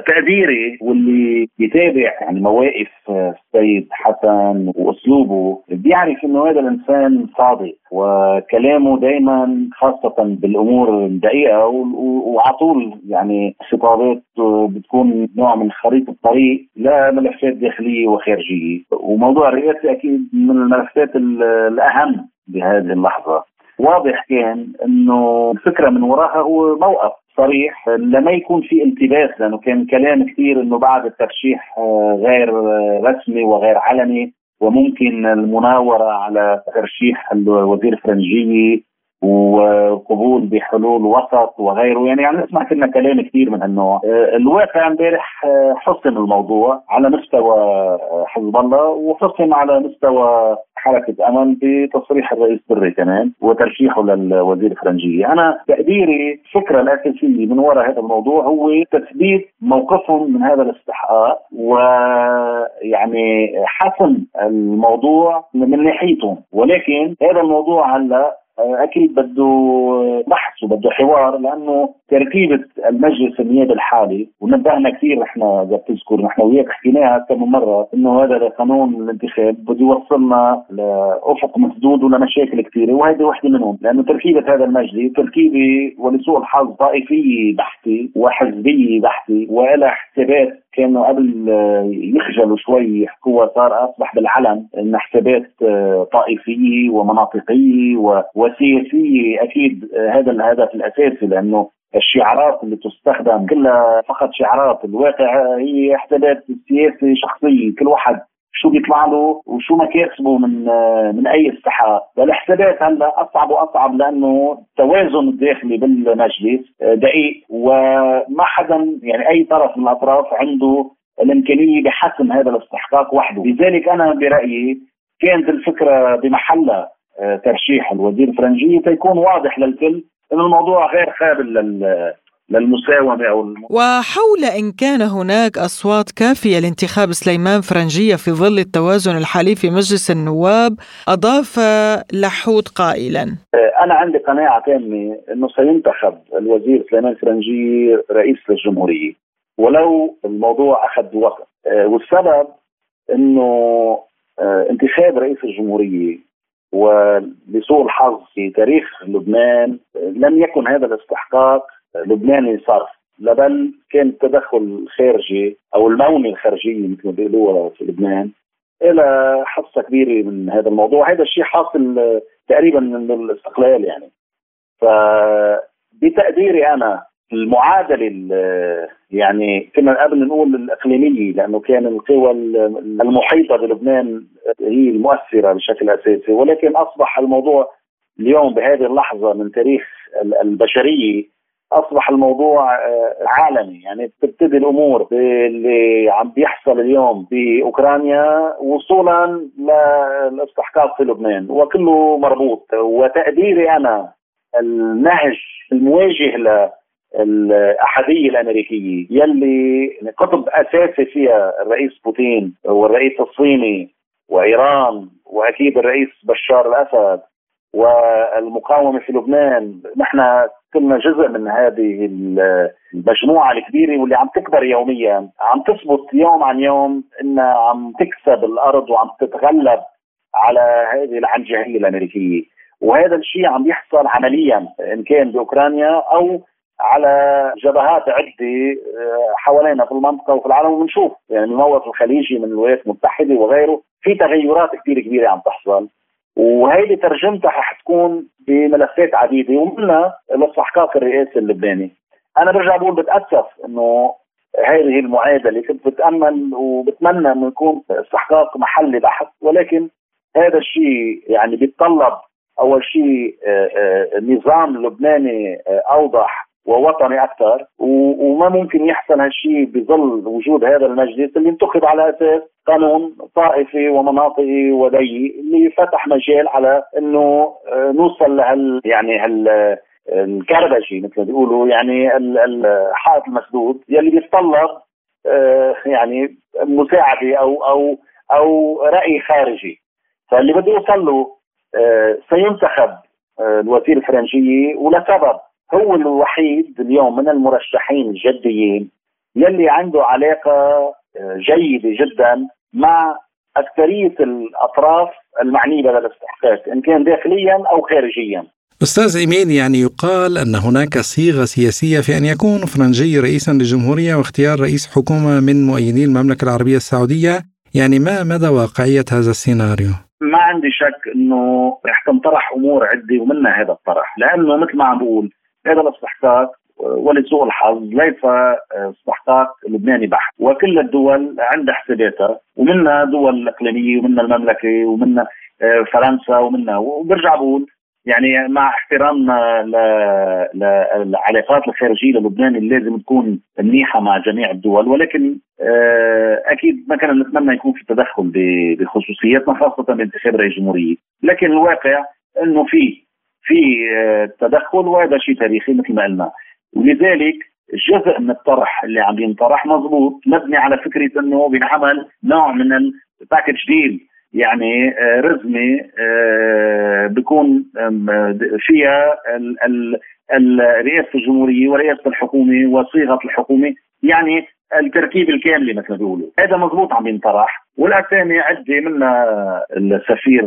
تقديري واللي يتابع يعني مواقف السيد حسن وأسلوبه بيعرف إنه هذا الإنسان صادق وكلامه دائما خاصة بالأمور الدقيقة وعلى طول يعني خطابات بتكون نوع من خريطة طريق لملفات داخلية وخارجية. وموضوع الرئاسة أكيد من الملفات الأهم بهذه اللحظة. واضح كان إنه الفكرة من وراها هو موقف صريح. لما يكون في التباس لأنه كان كلام كثير إنه بعد الترشيح آه، غير آه، رسمي وغير علني وممكن المناورة على ترشيح الوزير الفرنجيه وقبول بحلول وسط وغيره. يعني يعني نسمع كنا كلام كثير من هالنوع آه، الواقع امبارح حسن الموضوع على مستوى حزب الله وحسن على مستوى حركة امل بتصريح الرئيس بري كمان وترشيحه للوزير الفرنجيه، أنا تقديري الفكرة الاساسيه من وراء هذا الموضوع هو تثبيت موقفهم من هذا الاستحقاق ويعني حسم الموضوع من ناحيتهم. ولكن هذا الموضوع هلأ أكيد بده بحث وبده حوار لأنه تركيبة المجلس النيابي الحالي ونبهنا كثير نحن إذا بتذكر نحن وياك حكيناها أكثر من مرة إنه هذا قانون الانتخاب بده يوصلنا لأفق مسدود ولمشاكل كثيرة وهذه وحدة منهم لأنه تركيبة هذا المجلس تركيبة ولسوء الحظ طائفية بحته وحزبية بحته وإلها حسابات كانوا قبل يخجلوا شوي يحكوها صار أصبح بالعلن ان حسابات طائفية ومناطقية وسياسية. أكيد هذا الهدف الأساسي لأنه الشعارات اللي تستخدم كلها فقط شعارات الواقع هي حسابات سياسية شخصية كل واحد شو بيطلع له وشو مكاسبه من من أي استحقاق والحسابات هلا أصعب وأصعب لأنه التوازن الداخلي بالمجلس دقيق وما حدا يعني أي طرف من الأطراف عنده الإمكانية بحسم هذا الاستحقاق وحده، لذلك أنا برأيي كانت الفكرة بمحلها ترشيح الوزير الفرنجي تيكون واضح للكل إنه الموضوع غير قابل للمساومة أو الم... وحول إن كان هناك أصوات كافية لانتخاب سليمان فرنجية في ظل التوازن الحالي في مجلس النواب أضاف لحوت قائلا. أنا عندي قناعة تامة إنه سينتخب الوزير سليمان فرنجية رئيس للجمهورية. ولو الموضوع أخذ وقت. والسبب إنه انتخاب رئيس الجمهورية ولسوء الحظ في تاريخ لبنان لم يكن هذا الاستحقاق. لبناني صرف. بل كان التدخل الخارجي أو المونه الخارجية مثل ما بيقولوها في لبنان إلى حصة كبيرة من هذا الموضوع. هذا الشيء حاصل تقريبا من الاستقلال يعني. فبتقديري أنا المعادلة يعني كنا قبل نقول الإقليمية لأنه كان القوى المحيطة بلبنان هي المؤثرة بشكل أساسي. ولكن أصبح الموضوع اليوم بهذه اللحظة من تاريخ البشريه أصبح الموضوع آه، عالمي. يعني بتبتدي الأمور اللي عم بيحصل اليوم بأوكرانيا وصولا للاستحقاق في لبنان وكله مربوط. وتقديري أنا النهج المواجه ل الأحادية الأمريكية يلي قطب أساسي فيها الرئيس بوتين والرئيس الصيني وإيران وأكيد الرئيس بشار الأسد والمقاومة في لبنان. نحن كنا جزء من هذه المجموعة الكبيرة واللي عم تكبر يوميا. عم تثبت يوم عن يوم إنها عم تكسب الأرض وعم تتغلب على هذه العنجهية الأمريكية. وهذا الشيء عم يحصل عمليا إن كان بأوكرانيا أو على جبهات عدة آه، حوالينا في المنطقة وفي العالم. وبنشوف يعني الموقف الخليجي من الولايات المتحدة وغيره في تغيرات كثير كبيرة عم تحصل. وهيدي ترجمتها حتكون بملفات عديدة ومنها الاستحقاق الرئاسي اللبناني. أنا برجع بقول بتأسف إنه هذه المعادلة كنت بتامل وبتمنى إنه يكون استحقاق محلي بحت ولكن هذا الشيء يعني بيتطلب أول شيء آه، آه، نظام لبناني أوضح ووطني أكثر وما ممكن يحصل هالشيء بظل وجود هذا المجلس اللي انتخب على أساس قانون طائفي ومناطقي وضيق اللي فتح مجال على إنه آه، نوصل لهال يعني هال الكربجي مثل ما بيقولوا يعني الحائط المسدود يلي بيتطلب آه، يعني مساعدة أو أو أو رأي خارجي. فاللي بده يوصل له آه، سينتخب الوزير الفرنجيه ولسبب. هو الوحيد اليوم من المرشحين الجديين يلي عنده علاقة آه، جيدة جدا مع أكثرية الأطراف المعنية بهذا الاستحقاق إن كان داخليا أو خارجيا أستاذ إيمين يعني يقال أن هناك صيغة سياسية في أن يكون فرنجي رئيسا للجمهورية واختيار رئيس حكومة من مؤيدي المملكة العربية السعودية يعني ما مدى واقعية هذا السيناريو؟ ما عندي شك إنه رح تنطرح أمور عدة ومنها هذا الطرح لأنه مثل ما عم بقول هذا الاستحقاق ولسوء الحظ ليس استحقاق لبناني بحت. وكل الدول عندها حساباتها ومنها دول اقليميه ومنها المملكة ومنها آه، فرنسا ومنها وبرجع بقول يعني مع احترامنا للعلاقات الخارجية للبنان اللي لازم تكون منيحة مع جميع الدول. ولكن آه، أكيد ما كنا نتمنى يكون في تدخل بخصوصياتنا خاصة بانتخاب رئيس جمهورية، لكن الواقع إنه في في آه، تدخل وهذا شيء تاريخي مثل ما قلنا. ولذلك جزء من الطرح اللي عم ينطرح مضبوط مبني على فكرة إنه بينعمل نوع من الباكج ديل يعني آه، رزمة آه، بيكون فيها رئاسة الجمهورية ورئاسة الحكومة وصيغة الحكومة يعني التركيب الكامله مثل ما بيقولوا. هذا مضبوط عم ينطرح. والاسامي عدة منها السفير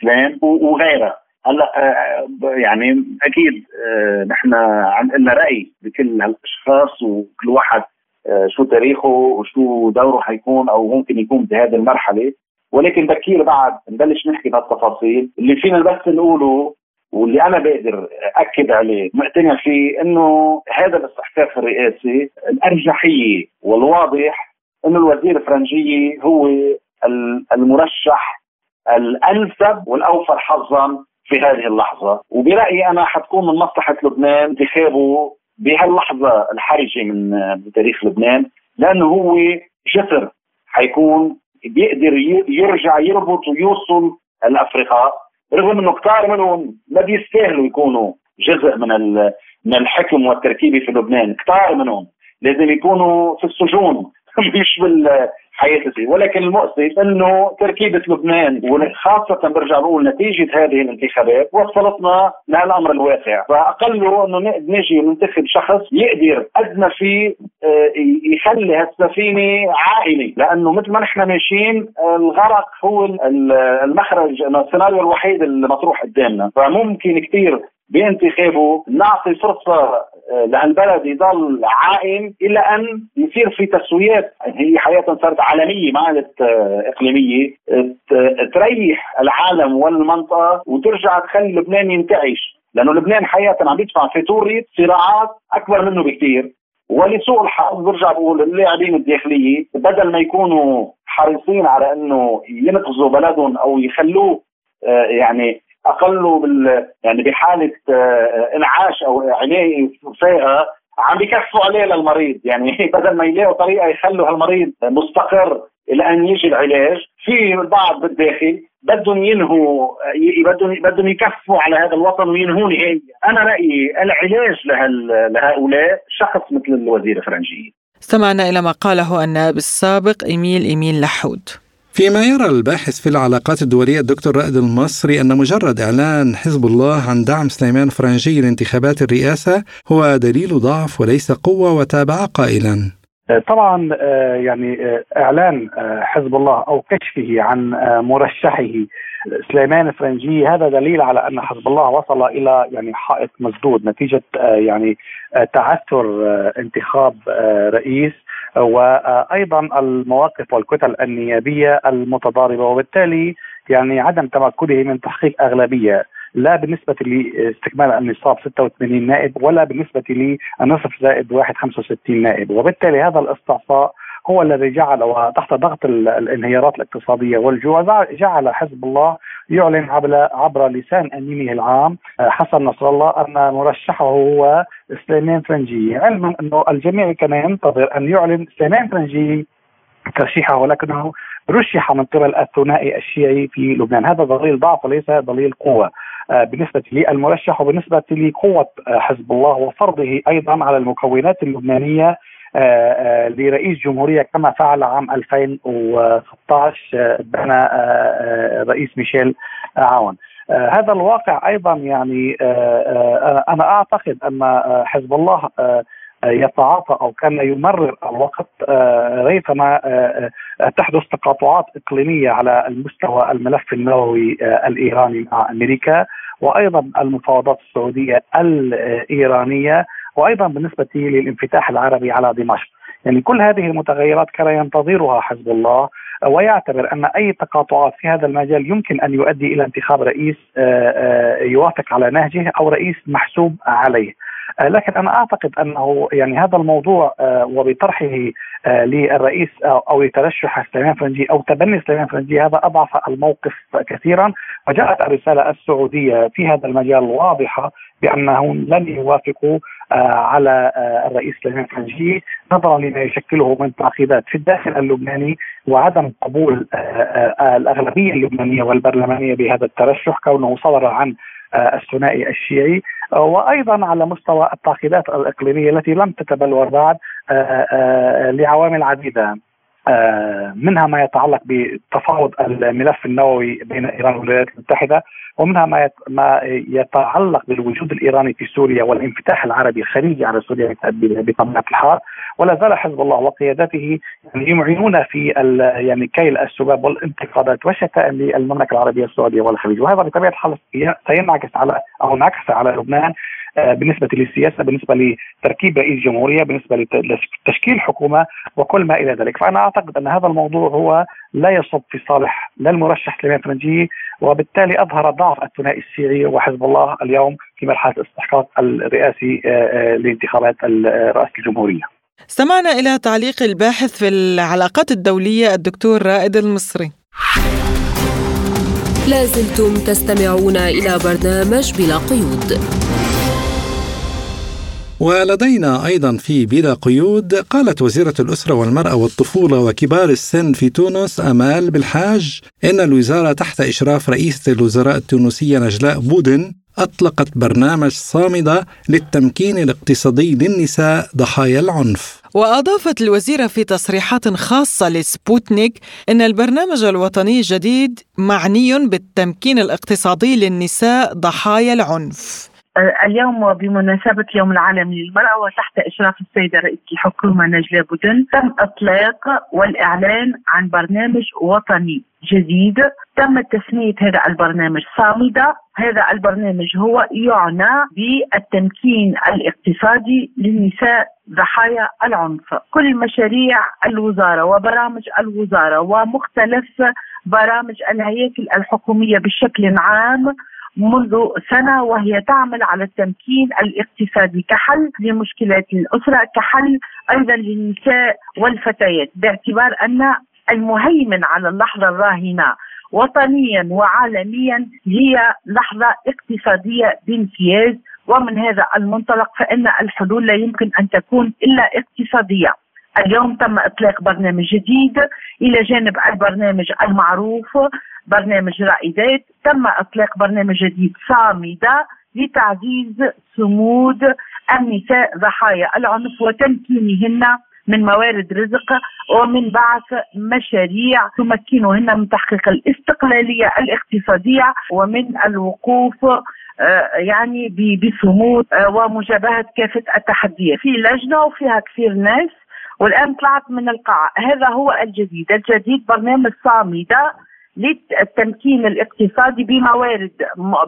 سلام وغيرها. هلا آه، يعني أكيد آه، نحن عندنا رأي بكل هالاشخاص وكل واحد آه، شو تاريخه وشو دوره حيكون أو ممكن يكون بهذه المرحلة. ولكن بكير بعد نبلش نحكي بهالتفاصيل. اللي فينا بس نقوله واللي أنا بقدر أكد عليه مقتنع فيه إنه هذا الاستحقاق الرئاسي الأرجحية والواضح إنه الوزير الفرنجية هو المرشح الأنسب والأوفر حظا في هذه اللحظة. وبرأيي أنا حتكون من مصلحة لبنان انتخابه بهاللحظة الحرجة من تاريخ لبنان لأنه هو جسر حيكون بيقدر يرجع يربط ويوصل الأفرقاء رغم أنه كثار منهم ما بيستاهلوا يكونوا جزء من من الحكم والتركيبة في لبنان كثار منهم لازم يكونوا في السجون مش حياتي ولكن المؤسف أنه تركيبة لبنان وخاصة برجع بقول نتيجة هذه الانتخابات وصلتنا للامر الواقع. فاقله أنه نجي ننتخب شخص يقدر قد ما في آه، يخلي هالسفينه عائله لأنه مثل ما نحن ماشيين الغرق هو المخرج السيناريو الوحيد المطروح قدامنا. فممكن كثير بانتخابه نعطي فرصة آه، لهالبلد يضل عائم إلى أن يصير في تسويات. هي حقيقه صارت عالمية ما عادت آه، إقليمية. تريح العالم والمنطقة وترجع تخلي لبنان ينتعش. لأنه لبنان حقيقه عم يدفع فاتوره صراعات أكبر منه بكثير ولسوء الحظ برجع بقول اللاعبين الداخلية بدل ما يكونوا حريصين على إنه ينقذوا بلدهم أو يخلوه آه، يعني اقله بال يعني بحالة آه، إنعاش أو عنايه فائقه عم بكفوا عليه للمريض. يعني بدل ما يلاقوا طريقة يخلوا هالمريض مستقر إلى أن يجي العلاج في البعض بالداخل بدهم ينهوا بدهم بدهم يكفوا على هذا الوطن وينهوا نهائيا، أنا رأيي العلاج لهؤلاء شخص مثل الوزير الفرنجي. استمعنا إلى ما قاله النائب السابق إيميل إيميل لحود. فيما يرى الباحث في العلاقات الدولية الدكتور رائد المصري أن مجرد إعلان حزب الله عن دعم سليمان فرنجي لانتخابات الرئاسة هو دليل ضعف وليس قوة وتابع قائلا. طبعا آه، يعني آه، إعلان آه، حزب الله أو كشفه عن مرشحه سليمان فرنجي هذا دليل على أن حزب الله وصل إلى يعني حائط مسدود نتيجة يعني تعثر انتخاب رئيس. وأيضا المواقف والكتل النيابية المتضاربة وبالتالي يعني عدم تمكنه من تحقيق أغلبية لا بالنسبة لاستكمال النصاب 86 نائب ولا بالنسبة للنصف زائد واحد 65 نائب. وبالتالي هذا الاستعصاء هو الذي جعل وتحت ضغط الانهيارات الاقتصادية والجوع جعل حزب الله يعلن عبر, عبر لسان أمينه العام حسن نصر الله أن مرشحه هو سليمان فرنجي. علما أنه الجميع كان ينتظر أن يعلن سليمان فرنجي ترشيحه ولكنه رشح من قبل الثنائي الشيعي في لبنان. هذا دليل ضعف وليس دليل قوة. آه، بالنسبة للمرشح وبالنسبة لقوة آه، حزب الله وفرضه أيضا على المكونات اللبنانية آه، لرئيس جمهورية كما فعل عام 2016 بين رئيس ميشيل عون هذا الواقع أيضا يعني أنا أعتقد أن حزب الله يتعاطى أو كان يمرر الوقت ريثما تحدث تقاطعات إقليمية على المستوى الملف النووي الإيراني مع أمريكا وأيضا المفاوضات السعودية الإيرانية. وأيضا بالنسبة للانفتاح العربي على دمشق يعني كل هذه المتغيرات كان ينتظرها حزب الله ويعتبر أن أي تقاطعات في هذا المجال يمكن أن يؤدي إلى انتخاب رئيس يوافق على نهجه أو رئيس محسوب عليه. آه، لكن أنا أعتقد أنه يعني هذا الموضوع آه، وبطرحه آه، للرئيس أو لترشح سليمان فرنجي أو تبني سليمان فرنجي هذا أضعف الموقف كثيرا. وجاءت الرسالة السعودية في هذا المجال واضحة بأنهم لن يوافقوا على الرئيس سليمان فرنجي نظرا لما يشكله من تعقيدات في الداخل اللبناني وعدم قبول الأغلبية اللبنانية والبرلمانية بهذا الترشح كونه صدر عن الثنائي الشيعي. وأيضا على مستوى التعقيدات الإقليمية التي لم تتبلور بعد آه، آه، لعوامل عديدة. منها ما يتعلق بتفاوض الملف النووي بين إيران والولايات المتحدة ومنها ما ما يتعلق بالوجود الإيراني في سوريا والانفتاح العربي الخليجي على سوريا بطبيعة الحال. ولا زال حزب الله وقيادته يعني يمعنون في يعني كيل السباب والانتقادات والشتائم للمملكة العربية السعودية والخليج. وهذا بطبيعة الحال سينعكس على أو انعكس على لبنان. آه، بالنسبة للسياسة بالنسبة لتركيب رئيس جمهورية بالنسبة لتشكيل حكومة وكل ما إلى ذلك فأنا أعتقد أن هذا الموضوع هو لا يصب في صالح لا المرشح سليمان فرنجي وبالتالي أظهر ضعف الثنائي الشيعي وحزب الله اليوم في مرحلة الاستحقاق الرئاسي آه، آه، لانتخابات رئاسه الجمهورية. استمعنا إلى تعليق الباحث في العلاقات الدولية الدكتور رائد المصري. لازلتم تستمعون إلى برنامج بلا قيود. ولدينا أيضا في بلا قيود قالت وزيرة الأسرة والمرأة والطفولة وكبار السن في تونس أمال بالحاج إن الوزارة تحت إشراف رئيسة الوزراء التونسية نجلاء بودن أطلقت برنامج صامدة للتمكين الاقتصادي للنساء ضحايا العنف. وأضافت الوزيرة في تصريحات خاصة لسبوتنيك أن البرنامج الوطني الجديد معني بالتمكين الاقتصادي للنساء ضحايا العنف. اليوم بمناسبة يوم العالمي للمرأة وتحت إشراف السيدة رئيسة الحكومة نجلاء بودن تم إطلاق والإعلان عن برنامج وطني جديد. تم تسمية هذا البرنامج صامدة. هذا البرنامج هو يعنى بالتمكين الاقتصادي للنساء ضحايا العنف. كل مشاريع الوزارة وبرامج الوزارة ومختلف برامج الهياكل الحكومية بشكل عام منذ سنة وهي تعمل على التمكين الاقتصادي كحل لمشكلات الأسرة كحل أيضا للنساء والفتيات باعتبار أن المهيمن على اللحظة الراهنة وطنيا وعالميا هي لحظة اقتصادية بامتياز ومن هذا المنطلق فإن الحلول لا يمكن أن تكون إلا اقتصادية. اليوم تم إطلاق برنامج جديد إلى جانب البرنامج المعروف برنامج رائدات تم إطلاق برنامج جديد صامدة لتعزيز صمود النساء ضحايا العنف وتمكينهن من موارد رزق ومن بعث مشاريع تمكنهن من تحقيق الاستقلالية الاقتصادية ومن الوقوف آه، يعني بصمود آه، ومجابهة كافة التحديات. في لجنة وفيها كثير ناس والآن طلعت من القاعة. هذا هو الجديد. الجديد برنامج صامدة للتمكين الاقتصادي بموارد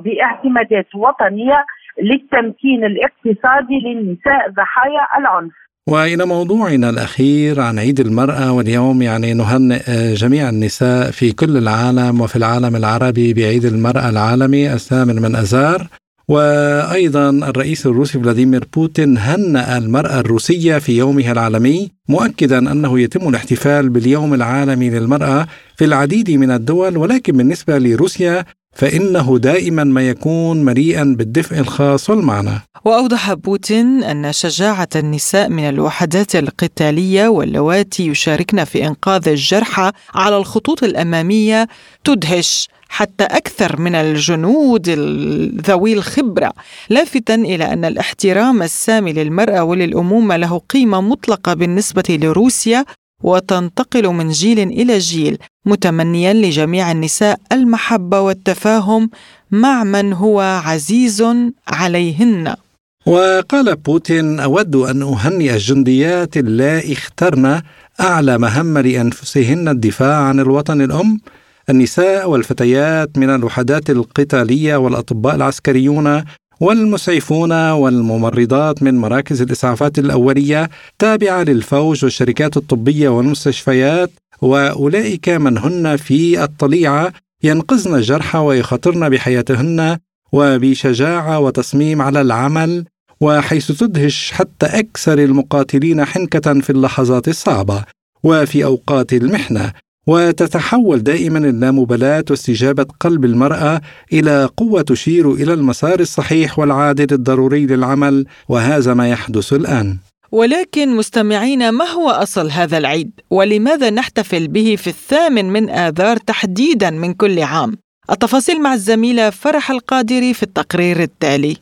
باعتمادات وطنية للتمكين الاقتصادي للنساء ضحايا العنف. وإلى موضوعنا الأخير عن عيد المرأة واليوم يعني نهنئ جميع النساء في كل العالم وفي العالم العربي بعيد المرأة العالمي الثامن من اذار وأيضا الرئيس الروسي فلاديمير بوتين هنأ المرأة الروسية في يومها العالمي مؤكدا أنه يتم الاحتفال باليوم العالمي للمرأة في العديد من الدول ولكن بالنسبة لروسيا فإنه دائما ما يكون مليئا بالدفء الخاص والمعنى. وأوضح بوتين أن شجاعة النساء من الوحدات القتالية واللواتي يشاركن في إنقاذ الجرحى على الخطوط الأمامية تدهش. حتى أكثر من الجنود ذوي الخبرة. لافتا إلى أن الاحترام السامي للمرأة وللأمومة له قيمة مطلقة بالنسبة لروسيا وتنتقل من جيل إلى جيل متمنيا لجميع النساء المحبة والتفاهم مع من هو عزيز عليهن. وقال بوتين أود أن أهنئ الجنديات اللائي اخترن أعلى مهمه لأنفسهن الدفاع عن الوطن الأم. النساء والفتيات من الوحدات القتالية والأطباء العسكريون والمسعفون والممرضات من مراكز الإسعافات الأولية تابعة للفوج والشركات الطبية والمستشفيات وأولئك من هن في الطليعة ينقذن الجرحى ويخاطرن بحياتهن وبشجاعة وتصميم على العمل وحيث تدهش حتى أكثر المقاتلين حنكة في اللحظات الصعبة وفي أوقات المحنة. وتتحول دائما اللامبالاة واستجابة قلب المرأة إلى قوة تشير إلى المسار الصحيح والعادل الضروري للعمل وهذا ما يحدث الآن ولكن مستمعين ما هو أصل هذا العيد؟ ولماذا نحتفل به في الثامن من آذار تحديدا من كل عام؟ التفاصيل مع الزميلة فرح القادري في التقرير التالي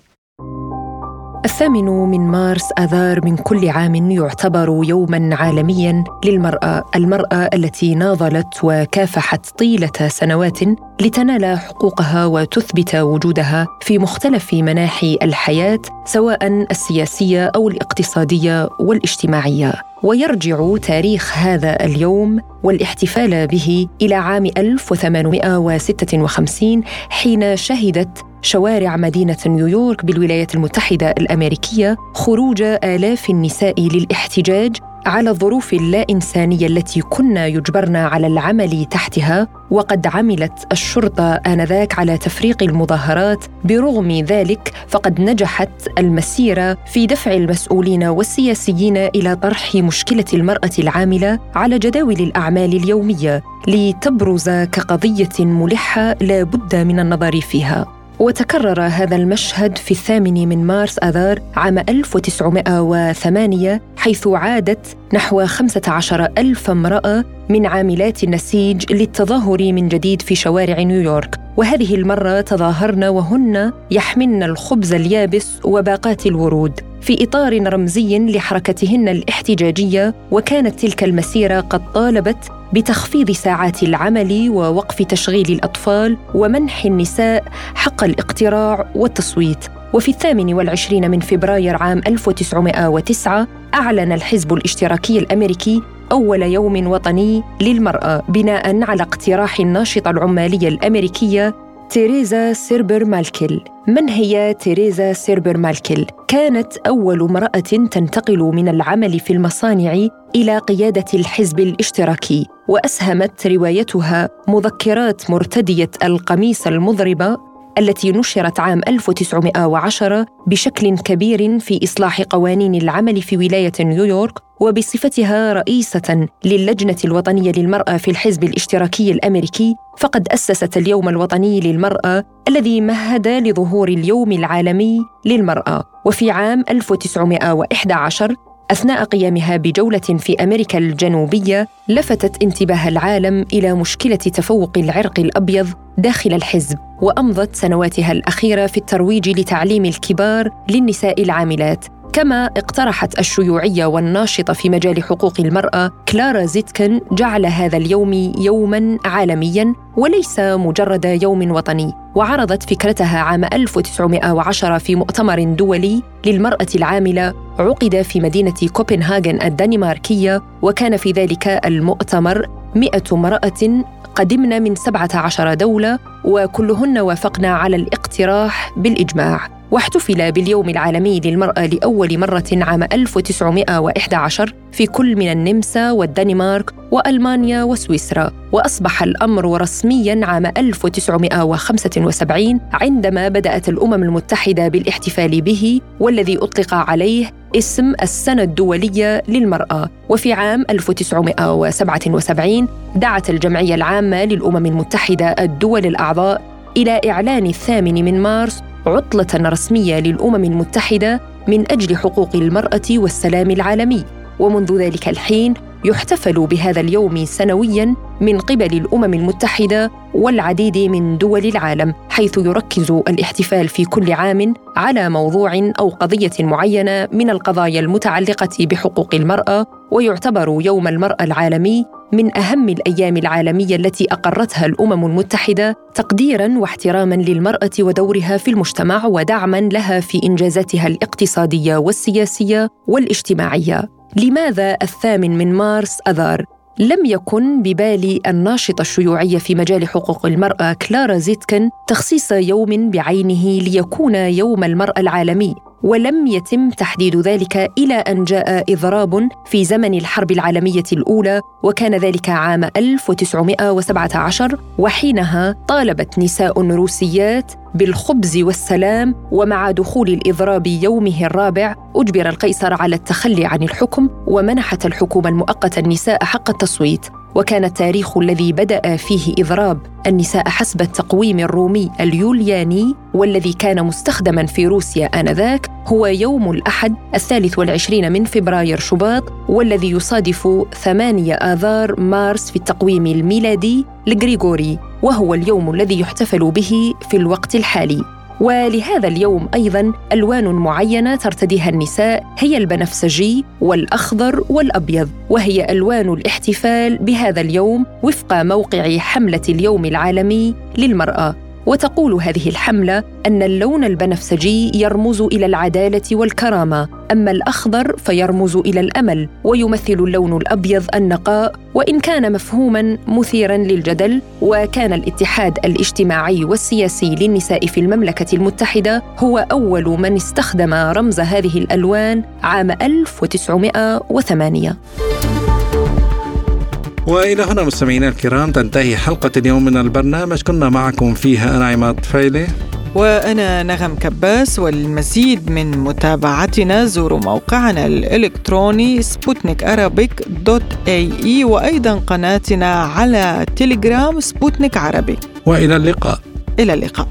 الثامن من مارس آذار من كل عام يعتبر يوما عالميا للمرأة، المرأة التي ناضلت وكافحت طيلة سنوات لتنال حقوقها وتثبت وجودها في مختلف مناحي الحياة سواء السياسية أو الاقتصادية والاجتماعية. ويرجع تاريخ هذا اليوم والاحتفال به إلى عام 1856 حين شهدت شوارع مدينة نيويورك بالولايات المتحدة الأمريكية خروج آلاف النساء للاحتجاج على الظروف اللا إنسانية التي كنا يجبرن على العمل تحتها وقد عملت الشرطة آنذاك على تفريق المظاهرات. برغم ذلك فقد نجحت المسيرة في دفع المسؤولين والسياسيين إلى طرح مشكلة المرأة العاملة على جداول الأعمال اليومية لتبرز كقضية ملحة لا بد من النظر فيها. وتكرر هذا المشهد في الثامن من مارس آذار عام 1908 حيث عادت نحو 15 ألف امرأة من عاملات النسيج للتظاهر من جديد في شوارع نيويورك. وهذه المرة تظاهرن وهن يحملن الخبز اليابس وباقات الورود. في إطار رمزي لحركتهن الاحتجاجية وكانت تلك المسيرة قد طالبت بتخفيض ساعات العمل ووقف تشغيل الأطفال ومنح النساء حق الاقتراع والتصويت. وفي الثامن والعشرين من فبراير عام 1909 أعلن الحزب الاشتراكي الأمريكي أول يوم وطني للمرأة بناء على اقتراح الناشطة العمالية الأمريكية تيريزا سيربر مالكيل من هي تيريزا سيربر مالكيل؟ كانت أول امرأة تنتقل من العمل في المصانع إلى قيادة الحزب الاشتراكي وأسهمت روايتها مذكرات مرتدية القميص المضربة التي نشرت عام 1910 بشكل كبير في إصلاح قوانين العمل في ولاية نيويورك وبصفتها رئيسة للجنة الوطنية للمرأة في الحزب الاشتراكي الأمريكي فقد أسست اليوم الوطني للمرأة الذي مهد لظهور اليوم العالمي للمرأة. وفي عام 1911 أثناء قيامها بجولة في أمريكا الجنوبية لفتت انتباه العالم إلى مشكلة تفوق العرق الأبيض داخل الحزب. وأمضت سنواتها الأخيرة في الترويج لتعليم الكبار للنساء العاملات. كما اقترحت الشيوعية والناشطة في مجال حقوق المرأة كلارا زيتكن جعل هذا اليوم يوما عالميا وليس مجرد يوم وطني. وعرضت فكرتها عام 1910 في مؤتمر دولي للمرأة العاملة عقد في مدينة كوبنهاجن الدنماركية وكان في ذلك المؤتمر مئة امرأة قدمن من 17 دولة وكلهن وافقن على الاقتراح بالإجماع. واحتفل باليوم العالمي للمرأة لأول مرة عام 1911 في كل من النمسا والدنمارك وألمانيا وسويسرا وأصبح الأمر رسمياً عام 1975 عندما بدأت الأمم المتحدة بالاحتفال به والذي أطلق عليه اسم السنة الدولية للمرأة. وفي عام 1977 دعت الجمعية العامة للأمم المتحدة الدول الأعضاء إلى إعلان الثامن من مارس عطلة رسمية للأمم المتحدة من أجل حقوق المرأة والسلام العالمي. ومنذ ذلك الحين يحتفل بهذا اليوم سنويا من قبل الأمم المتحدة والعديد من دول العالم حيث يركز الاحتفال في كل عام على موضوع أو قضية معينة من القضايا المتعلقة بحقوق المرأة ويعتبر يوم المرأة العالمي من أهم الأيام العالمية التي أقرتها الأمم المتحدة تقديرا واحتراما للمرأة ودورها في المجتمع ودعما لها في إنجازاتها الاقتصادية والسياسية والاجتماعية. لماذا الثامن من مارس أذار لم يكن ببال الناشطة الشيوعية في مجال حقوق المرأة كلارا زيتكن تخصيص يوم بعينه ليكون يوم المرأة العالمي؟ ولم يتم تحديد ذلك إلى أن جاء إضراب في زمن الحرب العالمية الأولى وكان ذلك عام 1917 وحينها طالبت نساء روسيات بالخبز والسلام ومع دخول الإضراب يومه الرابع أجبر القيصر على التخلي عن الحكم ومنحت الحكومة المؤقتة النساء حق التصويت. وكان التاريخ الذي بدأ فيه إضراب النساء حسب التقويم الرومي اليولياني والذي كان مستخدما في روسيا آنذاك هو يوم الأحد الثالث والعشرين من فبراير شباط والذي يصادف ثمانية آذار مارس في التقويم الميلادي الغريغوري وهو اليوم الذي يحتفل به في الوقت الحالي. ولهذا اليوم أيضا ألوان معينة ترتديها النساء هي البنفسجي والأخضر والأبيض وهي ألوان الاحتفال بهذا اليوم وفق موقع حملة اليوم العالمي للمرأة. وتقول هذه الحملة أن اللون البنفسجي يرمز إلى العدالة والكرامة أما الأخضر فيرمز إلى الأمل ويمثل اللون الأبيض النقاء وإن كان مفهوما مثيرا للجدل وكان الاتحاد الاجتماعي والسياسي للنساء في المملكة المتحدة هو أول من استخدم رمز هذه الألوان عام 1908 وإلى هنا مستمعينا الكرام تنتهي حلقة اليوم من البرنامج. كنا معكم فيها أنا عماد الطفيلي. وأنا نغم كباس والمزيد من متابعتنا زوروا موقعنا الإلكتروني Sputnik Arabic dot ae وأيضا قناتنا على تليجرام سبوتنيك عربي وإلى اللقاء. إلى اللقاء.